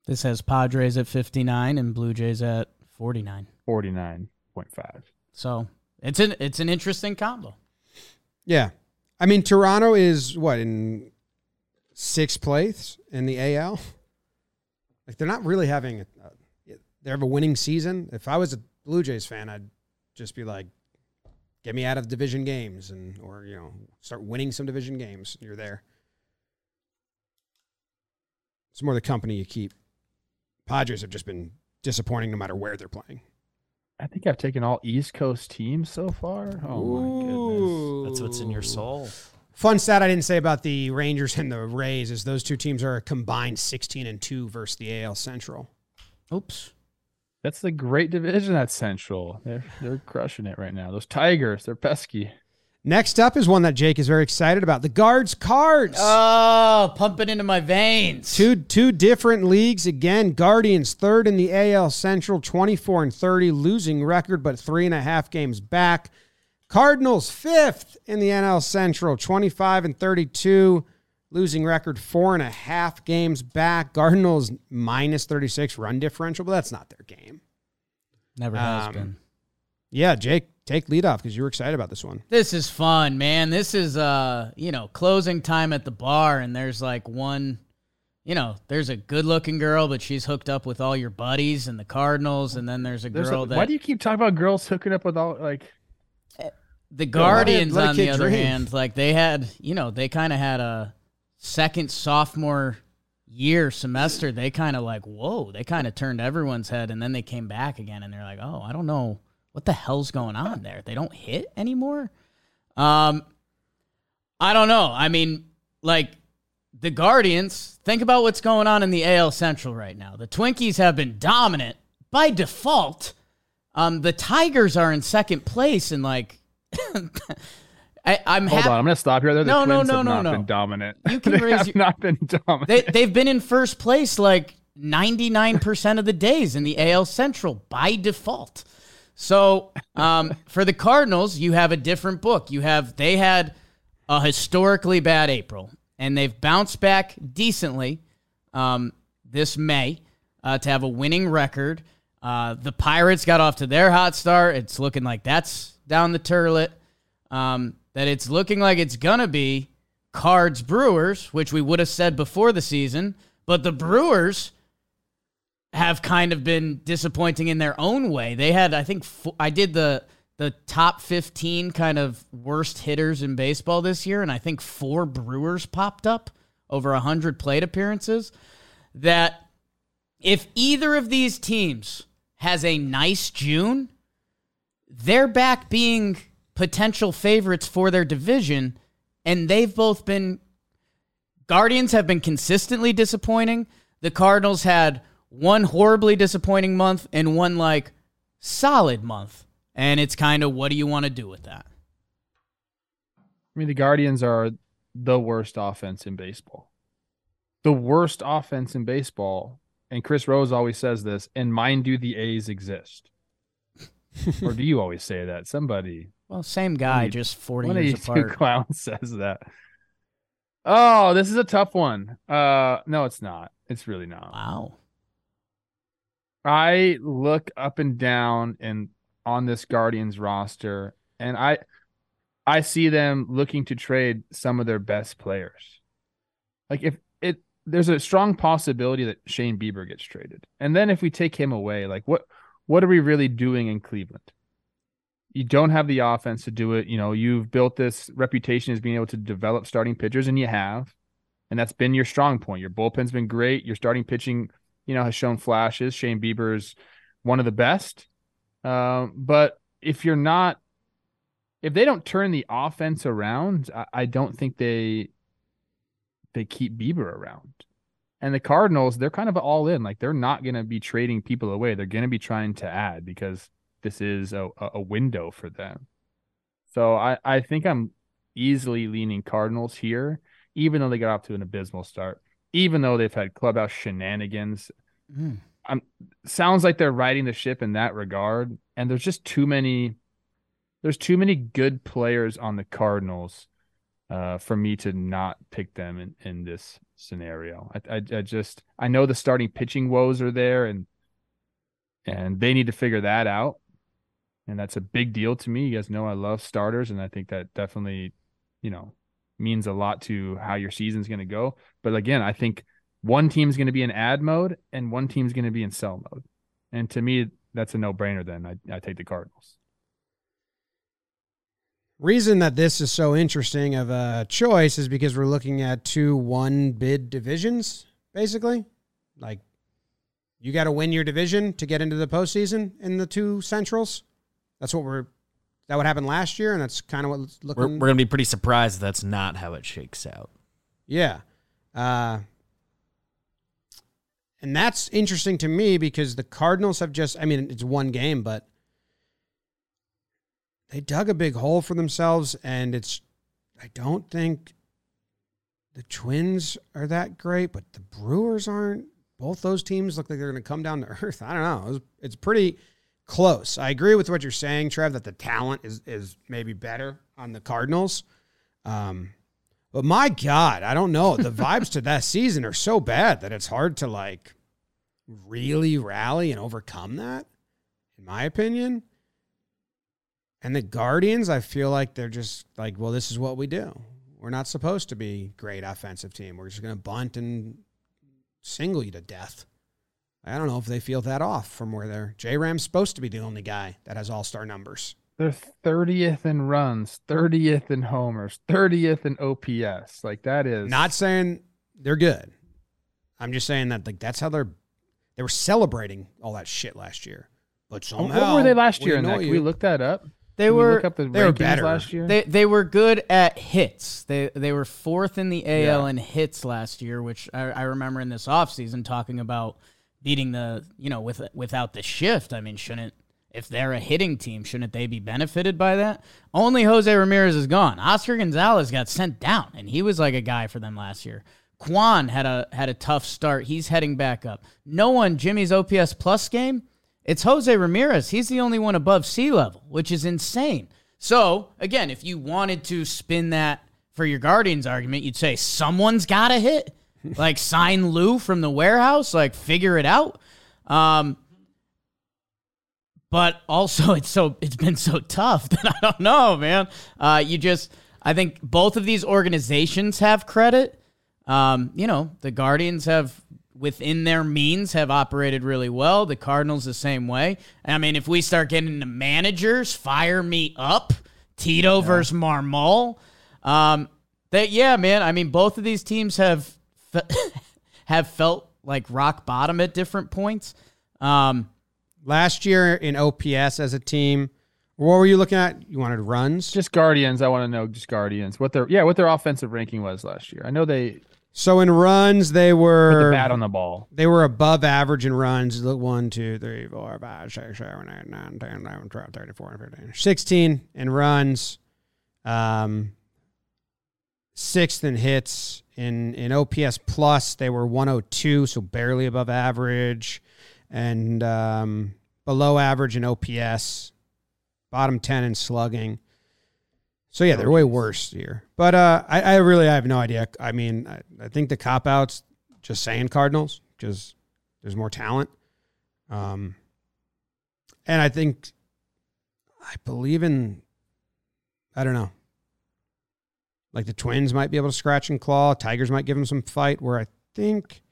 This has Padres at 59 and Blue Jays at 49. Forty nine point five. So it's an it's an interesting combo. Yeah. I mean, Toronto is what in sixth place in the AL. Like they're not really having a, they have a winning season. If I was a Blue Jays fan, I'd just be like, get me out of division games and or you know start winning some division games. You're there. It's more the company you keep. Padres have just been disappointing no matter where they're playing. I think I've taken all East Coast teams so far. Oh my goodness. That's what's in your soul. Fun stat I didn't say about the Rangers and the Rays is those two teams are a combined 16 and 2 versus the AL Central. Oops. That's the great division at Central. They're they're crushing it right now. Those Tigers, they're pesky. Next up is one that Jake is very excited about. The Guards Cards. Oh, pump it into my veins. two two different leagues again. Guardians third in the AL Central, 24 and 30, losing record, but three and a half games back. Cardinals fifth in the NL Central, 25 and 32, losing record four and a half games back. Cardinals minus 36 run differential, but that's not their game. Never has Um, been. Yeah, Jake, take lead off because you were excited about this one. This is fun, man. This is uh, you know, closing time at the bar and there's like one you know, there's a good-looking girl, but she's hooked up with all your buddies and the Cardinals, and then there's a There's girl a- that why do you keep talking about girls hooking up with all like the let it- Guardians, let a on the other dream. hand, like they had, you know, they kind of had a second sophomore year semester. They kind of like, whoa, they kind of turned everyone's head, and then they came back again, and they're like, oh, I don't know what the hell's going on there. They don't hit anymore. Um, I don't know. I mean, like the Guardians. Think about what's going on in the AL Central right now. The Twinkies have been dominant by default. Um, the Tigers are in second place, and like, I, I'm Hold hap- on, I'm going to stop here. The No, no, no, have no, not no. been dominant. You can they raise have your- not been dominant. They they've been in first place like 99% of the days in the AL Central by default. So, um, for the Cardinals, you have a different book. You have they had a historically bad April, and they've bounced back decently um, this May uh, to have a winning record. Uh, the Pirates got off to their hot start. It's looking like that's down the turlet. Um, that it's looking like it's gonna be Cards Brewers, which we would have said before the season, but the Brewers have kind of been disappointing in their own way. They had, I think, I did the the top 15 kind of worst hitters in baseball this year, and I think four Brewers popped up over 100 plate appearances. That if either of these teams has a nice June, they're back being potential favorites for their division, and they've both been. Guardians have been consistently disappointing. The Cardinals had one horribly disappointing month and one like solid month. And it's kind of what do you want to do with that? I mean, the Guardians are the worst offense in baseball. The worst offense in baseball. And Chris Rose always says this, and mind you, the A's exist. or do you always say that? Somebody, Well, same guy, you- just 40 one of years you two clowns says that. Oh, this is a tough one. Uh, no, it's not. It's really not. Wow. I look up and down and on this Guardians roster, and I I see them looking to trade some of their best players. Like if it there's a strong possibility that Shane Bieber gets traded. And then if we take him away, like what what are we really doing in Cleveland? You don't have the offense to do it. You know, you've built this reputation as being able to develop starting pitchers, and you have. And that's been your strong point. Your bullpen's been great. Your starting pitching you know, has shown flashes. Shane Bieber's one of the best. Um, but if you're not, if they don't turn the offense around, I, I don't think they they keep Bieber around. And the Cardinals, they're kind of all in. Like they're not going to be trading people away. They're going to be trying to add because this is a, a window for them. So I, I think I'm easily leaning Cardinals here, even though they got off to an abysmal start even though they've had clubhouse shenanigans. Mm. I'm sounds like they're riding the ship in that regard, and there's just too many. There's too many good players on the Cardinals uh, for me to not pick them in, in this scenario. I, I I just I know the starting pitching woes are there, and and they need to figure that out, and that's a big deal to me. You guys know I love starters, and I think that definitely, you know, means a lot to how your season's going to go. But again, I think one team's going to be in ad mode and one team's going to be in sell mode. And to me, that's a no brainer. Then I, I take the Cardinals. Reason that this is so interesting of a choice is because we're looking at two one bid divisions, basically. Like you got to win your division to get into the postseason in the two centrals. That's what we're. That what happened last year, and that's kind of what it's looking. We're, we're going to be pretty surprised that that's not how it shakes out. Yeah. Uh, and that's interesting to me because the Cardinals have just, I mean, it's one game, but they dug a big hole for themselves. And it's, I don't think the Twins are that great, but the Brewers aren't. Both those teams look like they're going to come down to earth. I don't know. It's, it's pretty close. I agree with what you're saying, Trev, that the talent is, is maybe better on the Cardinals. Um, but my God, I don't know. The vibes to that season are so bad that it's hard to like really rally and overcome that, in my opinion. And the Guardians, I feel like they're just like, well, this is what we do. We're not supposed to be great offensive team. We're just going to bunt and single you to death. I don't know if they feel that off from where they're. J Ram's supposed to be the only guy that has all star numbers. They're 30th in runs, 30th in homers, 30th in OPS. Like that is Not saying they're good. I'm just saying that like that's how they're they were celebrating all that shit last year. But Oh, somehow what were they last we year in that? Can we you. look that up? They Can we were look up the they were better. last year. they they were good at hits. They they were fourth in the AL Yeah. in hits last year, which I, I remember in this offseason talking about beating the you know with without the shift. I mean, shouldn't if they're a hitting team, shouldn't they be benefited by that? Only Jose Ramirez is gone. Oscar Gonzalez got sent down, and he was like a guy for them last year. Kwan had a had a tough start. He's heading back up. No one Jimmy's OPS plus game. It's Jose Ramirez. He's the only one above sea level, which is insane. So again, if you wanted to spin that for your Guardians argument, you'd say someone's got to hit. Like sign Lou from the warehouse, like figure it out. Um, but also it's so it's been so tough that I don't know, man. Uh, you just I think both of these organizations have credit. Um, you know, the Guardians have within their means have operated really well. The Cardinals the same way. I mean, if we start getting into managers, fire me up. Tito yeah. versus Marmol. Um, that yeah, man. I mean, both of these teams have have felt like rock bottom at different points. Um, Last year in OPS as a team, what were you looking at? You wanted runs? Just Guardians. I want to know just Guardians. What their yeah, what their offensive ranking was last year. I know they so in runs, they were the bat on the ball. They were above average in runs. Look, one, two, three, four, five, six, seven, eight, nine, 10, 11, 12, 13, 14, 15, 16 in runs. Um, sixth in hits. In in OPS plus, they were 102, so barely above average and um, below average in OPS, bottom 10 in slugging. So yeah, they're way worse here. But uh, I, I really I have no idea. I mean, I, I think the cop outs just saying Cardinals because there's more talent. Um, and I think I believe in. I don't know. Like the Twins might be able to scratch and claw. Tigers might give them some fight. Where I think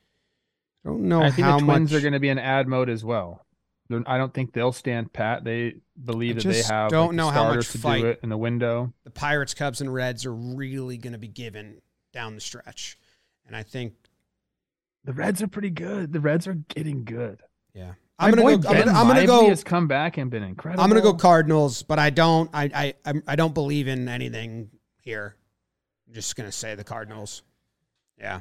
I don't know I think how the Twins much, are going to be in ad mode as well. They're, I don't think they'll stand pat. They believe I that they have don't like, the know how much starters to fight- do it in the window. the Pirates, Cubs, and Reds are really going to be given down the stretch. And I think, The Reds are pretty good. The Reds are getting good. yeah, My I'm boy gonna go. I'm gonna, I'm gonna go. has come back and been incredible. I'm gonna go Cardinals, but I don't. I I I don't believe in anything here. I'm just gonna say the Cardinals. Yeah,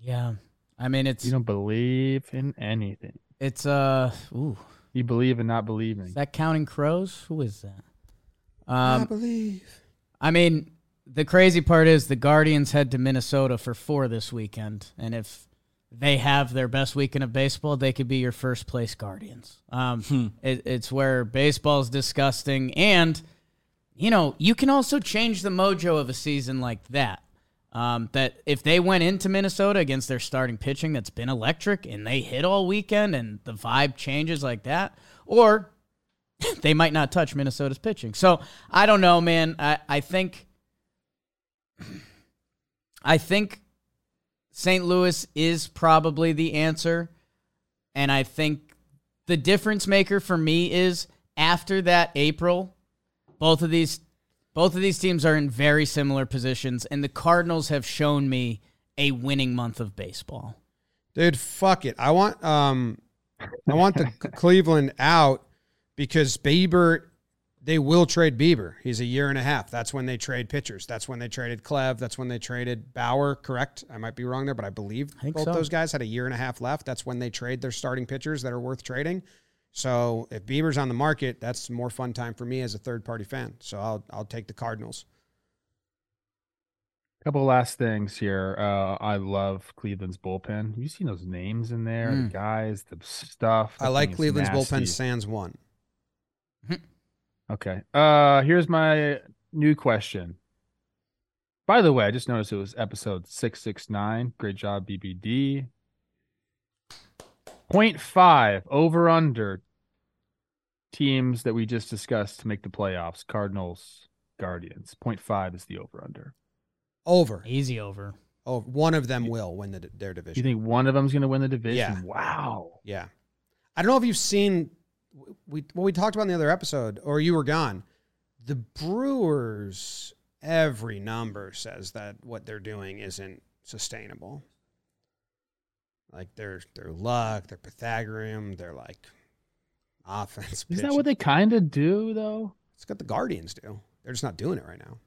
yeah. I mean, it's You don't believe in anything. it's uh ooh. You believe in not believing. Is that counting crows? Who is that? I Um, believe. I mean, the crazy part is the Guardians head to Minnesota for four this weekend, and if they have their best weekend of baseball, they could be your first place Guardians. Um, it, it's where baseball is disgusting, and you know you can also change the mojo of a season like that. Um, that if they went into Minnesota against their starting pitching that's been electric and they hit all weekend and the vibe changes like that, or they might not touch Minnesota's pitching. So I don't know, man. I, I think I think St. Louis is probably the answer. And I think the difference maker for me is after that April, both of these both of these teams are in very similar positions, and the Cardinals have shown me a winning month of baseball. Dude, fuck it. I want um I want the Cleveland out because Bieber they will trade Bieber. He's a year and a half. That's when they trade pitchers. That's when they traded Clev. That's when they traded Bauer, correct? I might be wrong there, but I believe I both so. those guys had a year and a half left. That's when they trade their starting pitchers that are worth trading. So if Bieber's on the market, that's more fun time for me as a third party fan. So I'll I'll take the Cardinals. couple last things here. Uh, I love Cleveland's bullpen. You seen those names in there, Mm. the guys, the stuff. I like Cleveland's nasty. bullpen sans one. Okay. Uh, here's my new question. By the way, I just noticed it was episode six six nine. Great job, BBD. Point five over under teams that we just discussed to make the playoffs. Cardinals, Guardians. Point five is the over under. Over. Easy over. Oh, one of them will win the, their division. You think one of them's going to win the division? Yeah. Wow. Yeah. I don't know if you've seen we what we talked about in the other episode, or you were gone. The Brewers, every number says that what they're doing isn't sustainable. Like their their luck, their Pythagorean, their like offense. Isn't that what they kind of do, though? It's what the Guardians do. They're just not doing it right now.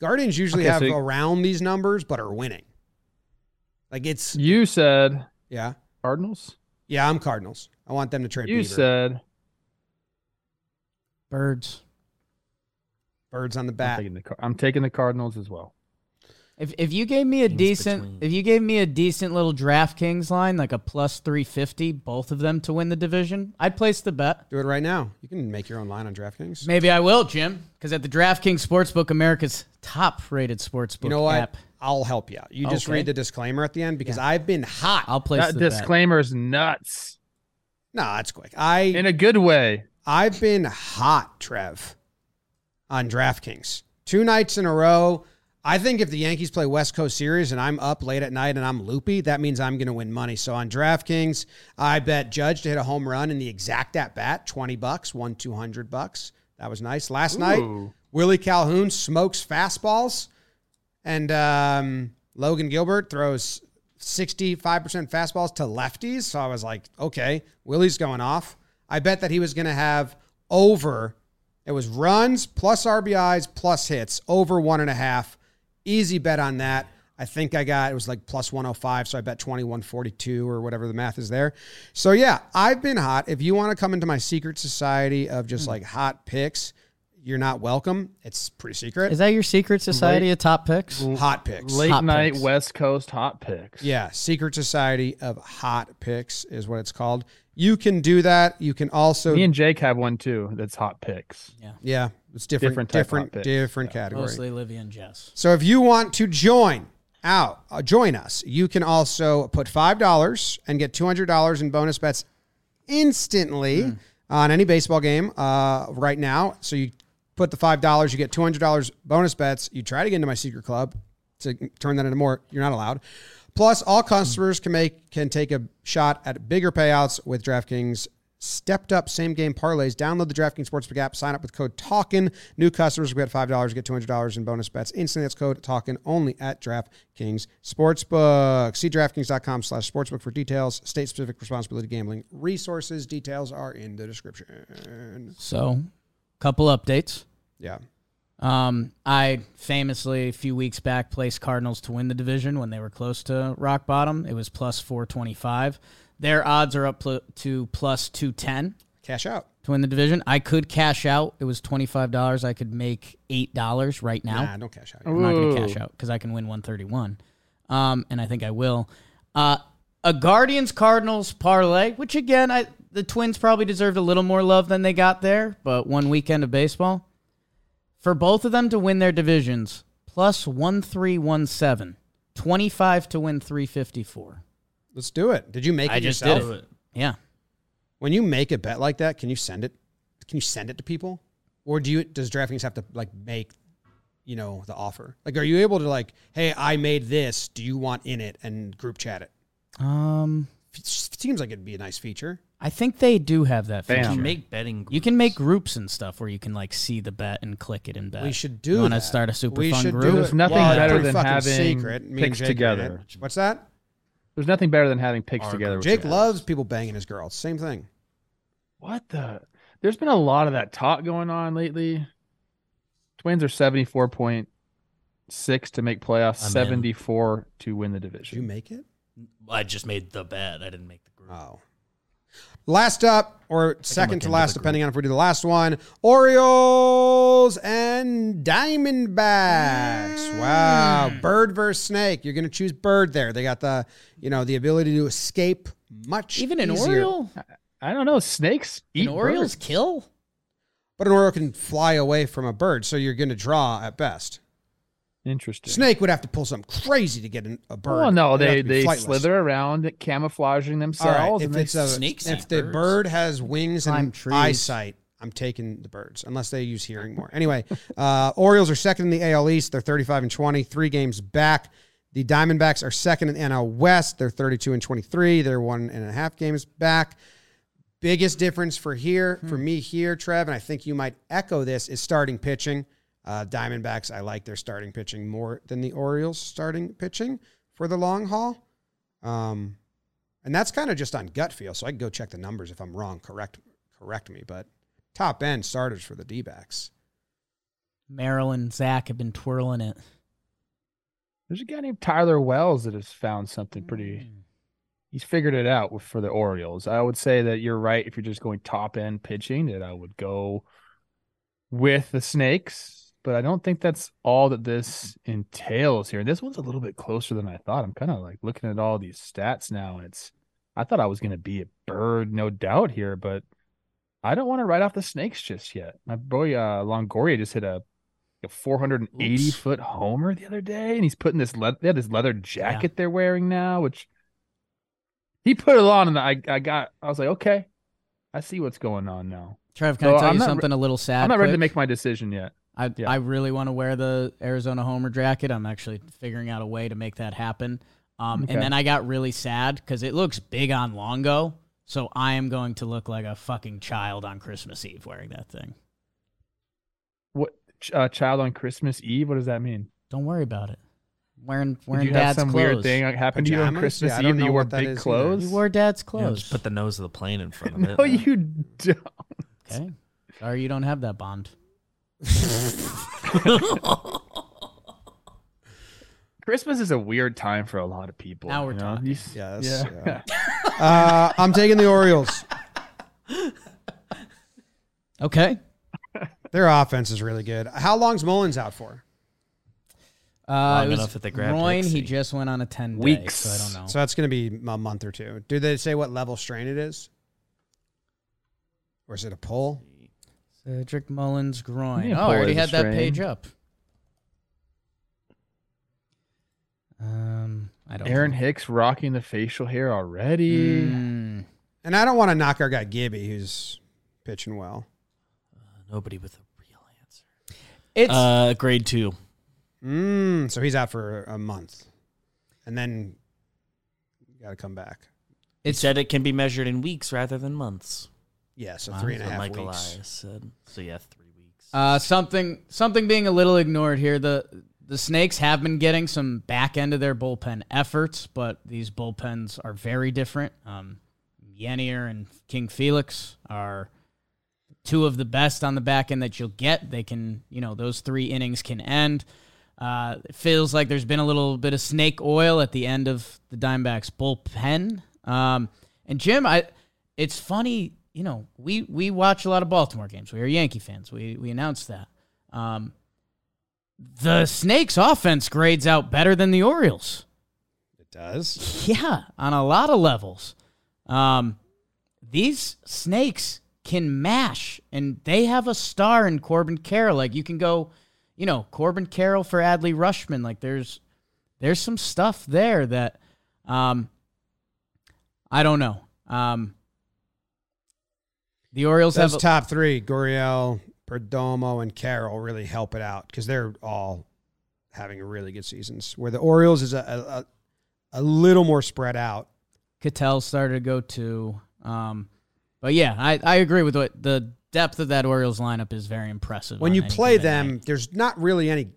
Guardians usually Okay, have so you- around these numbers, but are winning. Like it's You said yeah. Cardinals. Yeah, I'm Cardinals. I want them to trade. You Bieber. said Birds. birds on the I'm taking, the, I'm taking the Cardinals as well. If if you gave me a decent between. if you gave me a decent little DraftKings line like a plus 350 both of them to win the division, I'd place the bet. Do it right now. You can make your own line on DraftKings. Maybe I will, Jim, cuz at the DraftKings Sportsbook America's top-rated sportsbook You know what? app, I'll help you out. You just Okay. read the disclaimer at the end because I've been hot. I'll place That the bet. disclaimer's nuts no, that's quick. I in a good way. I've been hot, Trev, on DraftKings. Two nights in a row. I think if the Yankees play West Coast series and I'm up late at night and I'm loopy, that means I'm going to win money. So on DraftKings, I bet Judge to hit a home run in the exact at bat, 20 bucks, won 200 bucks. That was nice. Last night, Willie Calhoun smokes fastballs and um, Logan Gilbert throws 65% fastballs to lefties. So I was like, okay, Willie's going off. I bet that he was going to have over, it was runs plus RBIs plus hits, over one and a half. Easy bet on that. I think I got, it was like plus 105. So I bet 2142 or whatever the math is there. So yeah, I've been hot. If you want to come into my secret society of just hmm. like hot picks, you're not welcome. It's pretty secret. Is that your secret society of top picks? hot picks. Late Hot night picks. West Coast hot picks. Yeah, Secret Society of Hot Picks is what it's called. You can do that. You can also Me and Jake have one too. That's hot picks. Yeah. Yeah, it's different Different type different hot picks. different category. Mostly Livy and Jess. So if you want to join out, uh, join us. You can also put five dollars and get two hundred dollars in bonus bets instantly on any baseball game uh, right now. So you put the five dollars, you get two hundred dollars bonus bets. You try to get into my secret club to turn that into more. You're not allowed. Plus, all customers can make can take a shot at bigger payouts with DraftKings stepped up same game parlays. Download the DraftKings Sportsbook app. Sign up with code Talkin. New customers will get five dollars, get two hundred dollars in bonus bets instantly. That's code Talkin only at DraftKings Sportsbook. See DraftKings.com slash sportsbook for details. State specific responsibility gambling resources. Details are in the description. So, couple updates. Yeah. Um, I famously a few weeks back placed Cardinals to win the division when they were close to rock bottom. It was plus 425. Their odds are up pl- to plus 210 Cash out. to win the division. I could cash out. It was $25. I could make $8 right now. Nah, don't cash out. I'm not going to cash out because I can win 131. Um, and I think I will. Uh, a Guardians Cardinals parlay, which again, I the Twins probably deserved a little more love than they got there, but one weekend of baseball. For both of them to win their divisions, plus 1317, 25 to win 354. Let's do it. Did you make it I just yourself? did it. Yeah. When you make a bet like that, can you send it? Can you send it to people, or do you? Does DraftKings have to like make, you know, the offer? Like, are you able to like, hey, I made this. Do you want in it and group chat it? Um, It seems like it'd be a nice feature. I think they do have that feature. You can make betting. You can make groups and stuff where you can like see the bet and click it and bet. We should do. You want to that. start a super we fun should group? Do There's nothing Well, it's better pretty than fucking having secret. Picks Jake are in together. it. What's that? There's nothing better than having picks Our together. with Jake loves people banging his girls. Same thing. What the? There's been a lot of that talk going on lately. Twins are 74.6 to make playoffs, I'm in. 74 to win the division. Did you make it? I just made the bet. I didn't make the group. Oh. Last up, or second to last, depending on if we do the last one. Orioles and Diamondbacks. Mm. Wow. Bird versus snake. You're going to choose bird there. They got the, you know, the ability to escape much Even an easier. Oriole? I don't know. Snakes eat Can Orioles birds. kill? But an Oriole can fly away from a bird, so you're going to draw at best. Interesting. Snake would have to pull something crazy to get an, a bird. Oh no, They'd they they flightless. slither around, camouflaging themselves. right, and if they- it's a Snakes if eat the birds. bird has wings Climb and trees. eyesight, I'm taking the birds unless they use hearing more. Anyway, uh, Orioles are second in the AL East. They're 35 and 20, three games back. The Diamondbacks are second in the NL West. They're 32 and 23. They're one and a half games back. Biggest difference for here, for me here, Trev, and I think you might echo this, is starting pitching. Uh, Diamondbacks, I like their starting pitching more than the Orioles' starting pitching for the long haul. Um, and that's kind of just on gut feel. So I can go check the numbers if I'm wrong. Correct, correct me. But top end starters for the D backs. Merrill and Zac have been twirling it. There's a guy named Tyler Wells that has found something pretty he's figured it out for the Orioles. I would say that you're right if you're just going top end pitching that I would go with the Snakes, but I don't think that's all that this entails here. This one's a little bit closer than I thought. I'm kind of like looking at all these stats now and it's I thought I was going to be a bird no doubt here, but I don't want to write off the Snakes just yet. My boy uh, Longoria just hit a, a 480 Oops. foot homer the other day, and he's putting this le- they have this leather jacket they're wearing now, which he put it on, and I I got I was like, okay, I see what's going on now. Trev, can So I tell I'm you not re- something a little sad? I'm not ready to make my decision yet. I Yeah. I really want to wear the Arizona Homer jacket. I'm actually figuring out a way to make that happen. Um, Okay. And then I got really sad because it looks big on Longo, so I am going to look like a fucking child on Christmas Eve wearing that thing. What ch- uh, child on Christmas Eve? What does that mean? Don't worry about it. Wearing Did wearing you have dad's some clothes. weird thing happen to you on Christmas Yeah, Eve don't that you wore what that big is either. clothes? You wore dad's You know, clothes. just put the nose of the plane in front of it. no, man. you don't. okay. Sorry, you don't have that bond. Christmas is a weird time for a lot of people. Now we're you know? talking. You Yes, yeah. Uh, I'm taking the Orioles. Okay. Their offense is really good. How long's Mullins out for? Uh, Long it was enough that they grabbed groin. He Rixey. just went on a ten day, Weeks. so I don't know. So that's going to be a month or two. Do they say what level strain it is? Or is it a pull? Cedric Mullins groin. Yeah, oh, I already had the that strain. page up. Um, I don't. Aaron know. Hicks rocking the facial hair already. Mm, And I don't want to knock our guy Gibby, who's pitching well. Uh, Nobody with a real answer. it's Uh, grade two. Mm, so he's out for a month. And then you got to come back. It said it can be measured in weeks rather than months. Yeah, so Wow. three and a That's half what Mike weeks. Elias said. So yeah, three weeks. uh something something being a little ignored here. The the Snakes have been getting some back end of their bullpen efforts, but these bullpens are very different. Um, Yennier and King Felix are two of the best on the back end that you'll get. They can, you know, those three innings can end. Uh, it feels like there's been a little bit of snake oil at the end of the Dimebacks bullpen. Um, and Jim, I, it's funny, you know, we we watch a lot of Baltimore games. We are Yankee fans. We we announced that. Um, the Snakes offense grades out better than the Orioles. It does. Yeah, on a lot of levels. Um, these snakes can mash, and they have a star in Corbin Carroll. Like you can go, you know, Corbin Carroll for Adley Rutschman. Like there's there's some stuff there that um I don't know. Um the Orioles Those have a- top three, Gurriel, Perdomo, and Carroll, really help it out because they're all having really good seasons. Where the Orioles is a, a, a, a little more spread out. Cattell started to go to. Um, but yeah, I, I agree with what the depth of that Orioles lineup is very impressive. When you play them, night. there's not really any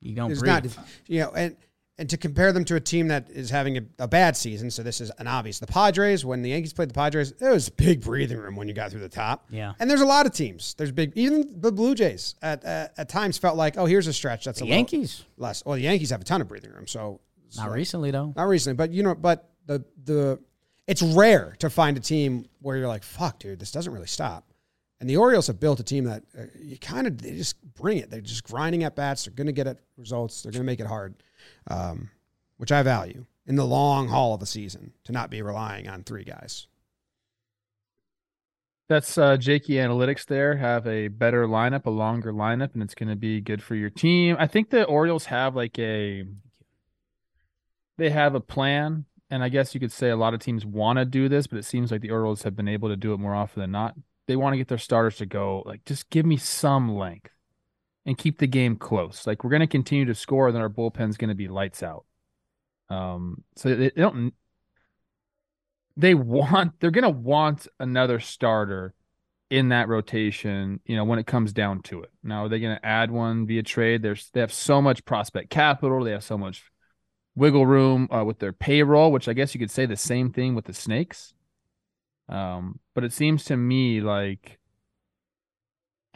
you don't There's breathe. not, you know, and and to compare them to a team that is having a, a bad season. So this is an obvious. The Padres, when the Yankees played the Padres, there was big breathing room when you got through the top. Yeah. And there's a lot of teams. There's big. Even the Blue Jays at at, at times felt like, oh, here's a stretch that's the a Yankees. less. Well, the Yankees have a ton of breathing room. So Not so- recently though. not recently, but you know, but the the it's rare to find a team where you're like, fuck, dude, this doesn't really stop. And the Orioles have built a team that uh, you kind of they just bring it. They're just grinding at bats. They're going to get at results. They're going to make it hard, um, which I value in the long haul of a season to not be relying on three guys. That's uh, Jakey Analytics there. Have a better lineup, a longer lineup, and it's going to be good for your team. I think the Orioles have like a, they have a plan, and I guess you could say a lot of teams want to do this, but it seems like the Orioles have been able to do it more often than not. They want to get their starters to go like, just give me some length, and keep the game close. Like we're going to continue to score, then our bullpen's going to be lights out. Um, so they, they don't they want they're gonna want another starter in that rotation, you know, when it comes down to it. Now, are they gonna add one via trade? There's they have so much prospect capital, they have so much wiggle room uh, with their payroll, which I guess you could say the same thing with the snakes. Um, but it seems to me like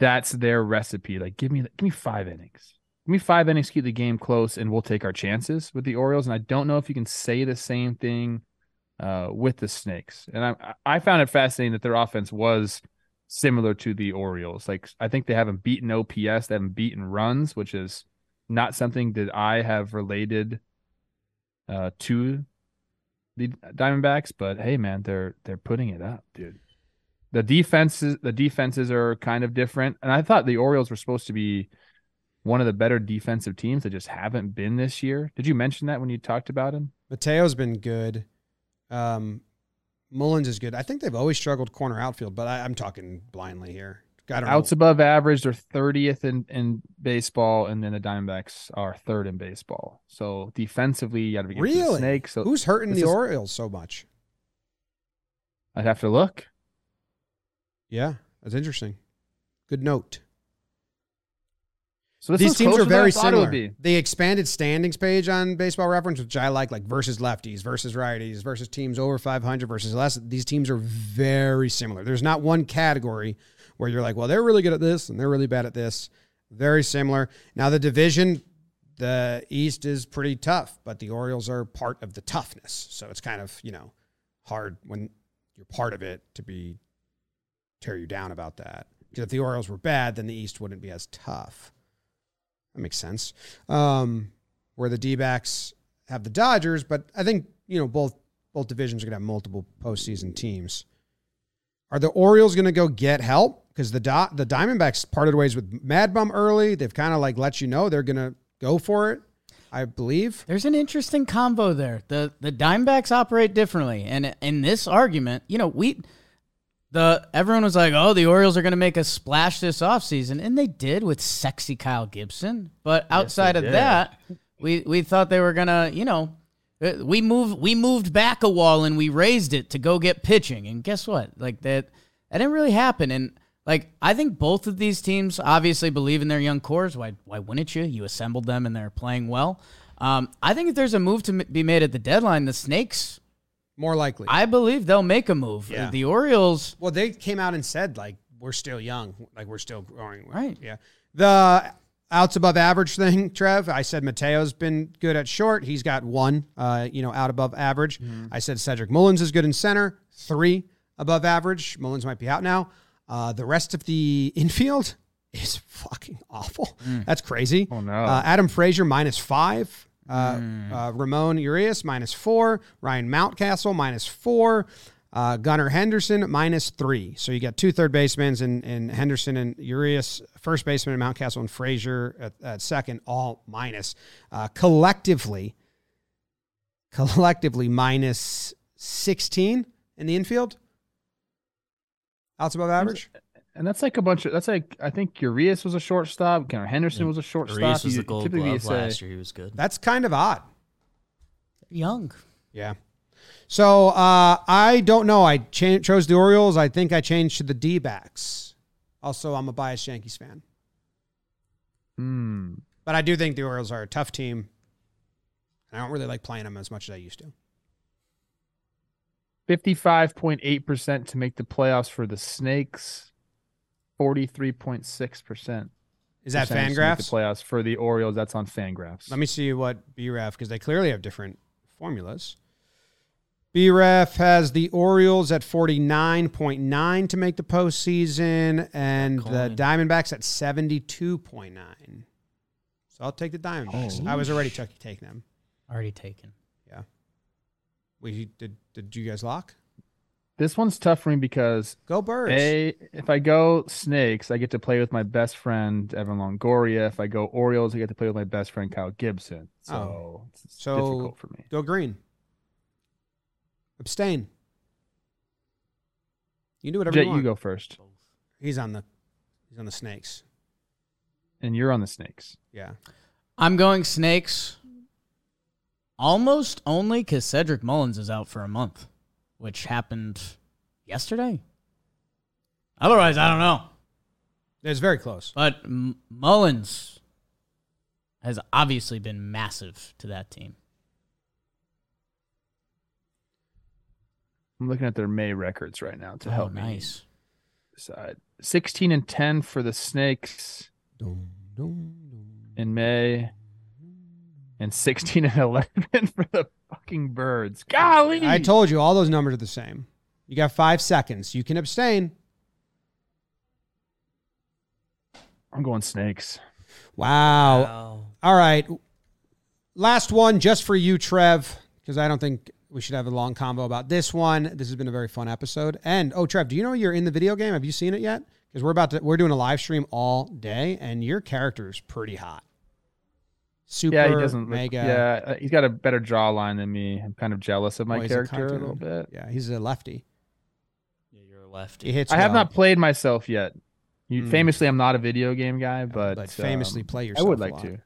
that's their recipe. Like, give me give me five innings. Give me five innings, keep the game close, and we'll take our chances with the Orioles. And I don't know if you can say the same thing uh, with the Snakes, and I I found it fascinating that their offense was similar to the Orioles. Like I think they haven't beaten OPS, they haven't beaten runs, which is not something that I have related uh, to the Diamondbacks. But hey, man, they're they're putting it up, dude. The defenses the defenses are kind of different, and I thought the Orioles were supposed to be one of the better defensive teams that just haven't been this year. Did you mention that when you talked about him? Mateo's been good. Um, Mullins is good. I think they've always struggled corner outfield, but I, I'm talking blindly here. Outs know. above average, they're 30th in, in baseball, and then the Diamondbacks are third in baseball. So defensively, you got to be Really? Snakes. So Who's hurting the is- Orioles so much? I'd have to look. Yeah, that's interesting. Good note. So this These teams are very similar. The expanded standings page on Baseball Reference, which I like, like versus lefties, versus righties, versus teams over 500 versus less. These teams are very similar. There's not one category where you're like, well, they're really good at this and they're really bad at this. Very similar. Now the division, the East is pretty tough, but the Orioles are part of the toughness. So it's kind of you know hard when you're part of it to be tear you down about that. Because if the Orioles were bad, then the East wouldn't be as tough. That makes sense. Um, where the D backs have the Dodgers, but I think, you know, both both divisions are gonna have multiple postseason teams. Are the Orioles gonna go get help? Because the Do- the Diamondbacks parted ways with Mad Bum early. They've kind of like let you know they're gonna go for it, I believe. There's an interesting combo there. The the Dimebacks operate differently, and in this argument, you know, we the everyone was like, "Oh, the Orioles are going to make a splash this offseason," and they did with sexy Kyle Gibson. But outside of did. that, we we thought they were going to, you know, uh, we moved we moved back a wall and we raised it to go get pitching. And guess what? Like that that didn't really happen and like I think both of these teams obviously believe in their young cores. Why why wouldn't you? You assembled them and they're playing well. Um, I think if there's a move to m- be made at the deadline, the Snakes, More likely. I believe they'll make a move. Yeah. The Orioles, Well, they came out and said like we're still young, like we're still growing. Right. Yeah. The outs above average thing, Trev. I said Mateo's been good at short. He's got one, uh, you know, out above average. I said Cedric Mullins is good in center, three above average. Mullins might be out now. Uh, the rest of the infield is fucking awful. That's crazy. Oh, no. Uh, Adam Frazier minus five. Uh, uh, Ramon Urias minus four. Ryan Mountcastle minus four. Uh, Gunnar Henderson minus three. So you got two third basemen and, and Henderson and Urias, first baseman, and Mountcastle and Frazier at, at second, all minus. Uh, collectively, collectively minus 16 in the infield. Outs above average. And that's like a bunch of that's like I think Urias was a shortstop, Gunnar Henderson was a shortstop. Urias was You- the gold glove last year. He was good. That's kind of odd. young. Yeah. So uh, I don't know. I cha- chose the Orioles. I think I changed to the D backs. Also, I'm a biased Yankees fan, Hmm. but I do think the Orioles are a tough team. And I don't really like playing them as much as I used to. 55.8% to make the playoffs for the Snakes. 43.6%. Is that percentage to Fangraphs? The playoffs for the Orioles. That's on Fangraphs. Let me see what BREF because they clearly have different formulas. BREF has the Orioles at 49.9 to make the postseason and the Diamondbacks at 72.9. So I'll take the Diamondbacks. Oh. I was already took, taking them. Already taken. Yeah. We did did you guys lock? This one's tough for me because Go Birds. A, if I go Snakes, I get to play with my best friend Evan Longoria. If I go Orioles, I get to play with my best friend Kyle Gibson. So Oh. it's, it's So- difficult for me. Go Green. Abstain. You do whatever Jet, you want. you go first, He's on the he's on the snakes. and you're on the Snakes. Yeah. I'm going Snakes almost only because Cedric Mullins is out for a month, which happened yesterday. Otherwise, I don't know. It's very close. But M- Mullins has obviously been massive to that team. I'm looking at their May records right now to Oh, help me nice. decide. 16 and 10 for the Snakes Dum, dum, dum. in May, and 16 and 11 for the fucking birds. Golly. I told you all those numbers are the same. You got five seconds. You can abstain. I'm going snakes. Wow. Wow. All right. Last one just for you, Trev, because I don't think we should have a long combo about this one. This has been a very fun episode. And oh, Trev, do you know you're in the video game? Have you seen it yet? Because we're about to we're doing a live stream all day, and your character is pretty hot. Super yeah, he doesn't. Look, mega. yeah, uh, he's got a better jawline than me. I'm kind of jealous of my Oh, he's a character a, little bit. Yeah, he's a lefty. Yeah, you're a lefty. He hits. I have not played myself yet. You, Hmm. Famously, I'm not a video game guy, but, but famously um, play yourself. I yourself. would a like lot. to.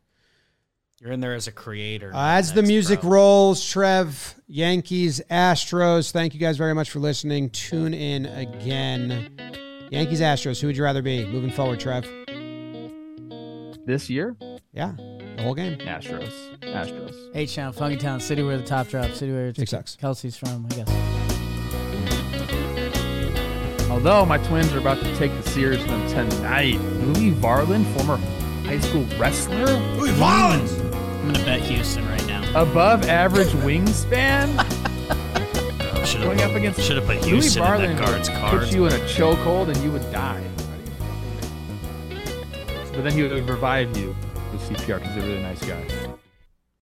You're in there as a creator. Uh, as the music pro. rolls, Trev, Yankees, Astros. Thank you guys very much for listening. Tune in again. Yankees, Astros. Who would you rather be moving forward, Trev? This year, Yeah, the whole game. Astros. Astros. H Town, Funky Town, City where the top drops, City where Jake sucks. Kelsey's from, I guess. Although my twins are about to take the series to them tonight. Louie Varland, former high school wrestler, Louis Rollins. I'm gonna bet Houston right now. above average wingspan, Should going up against should have put Louis Houston in Varland that guard's would cards. you in a chokehold and you would die. But then he would revive you with CPR he's a really nice guy.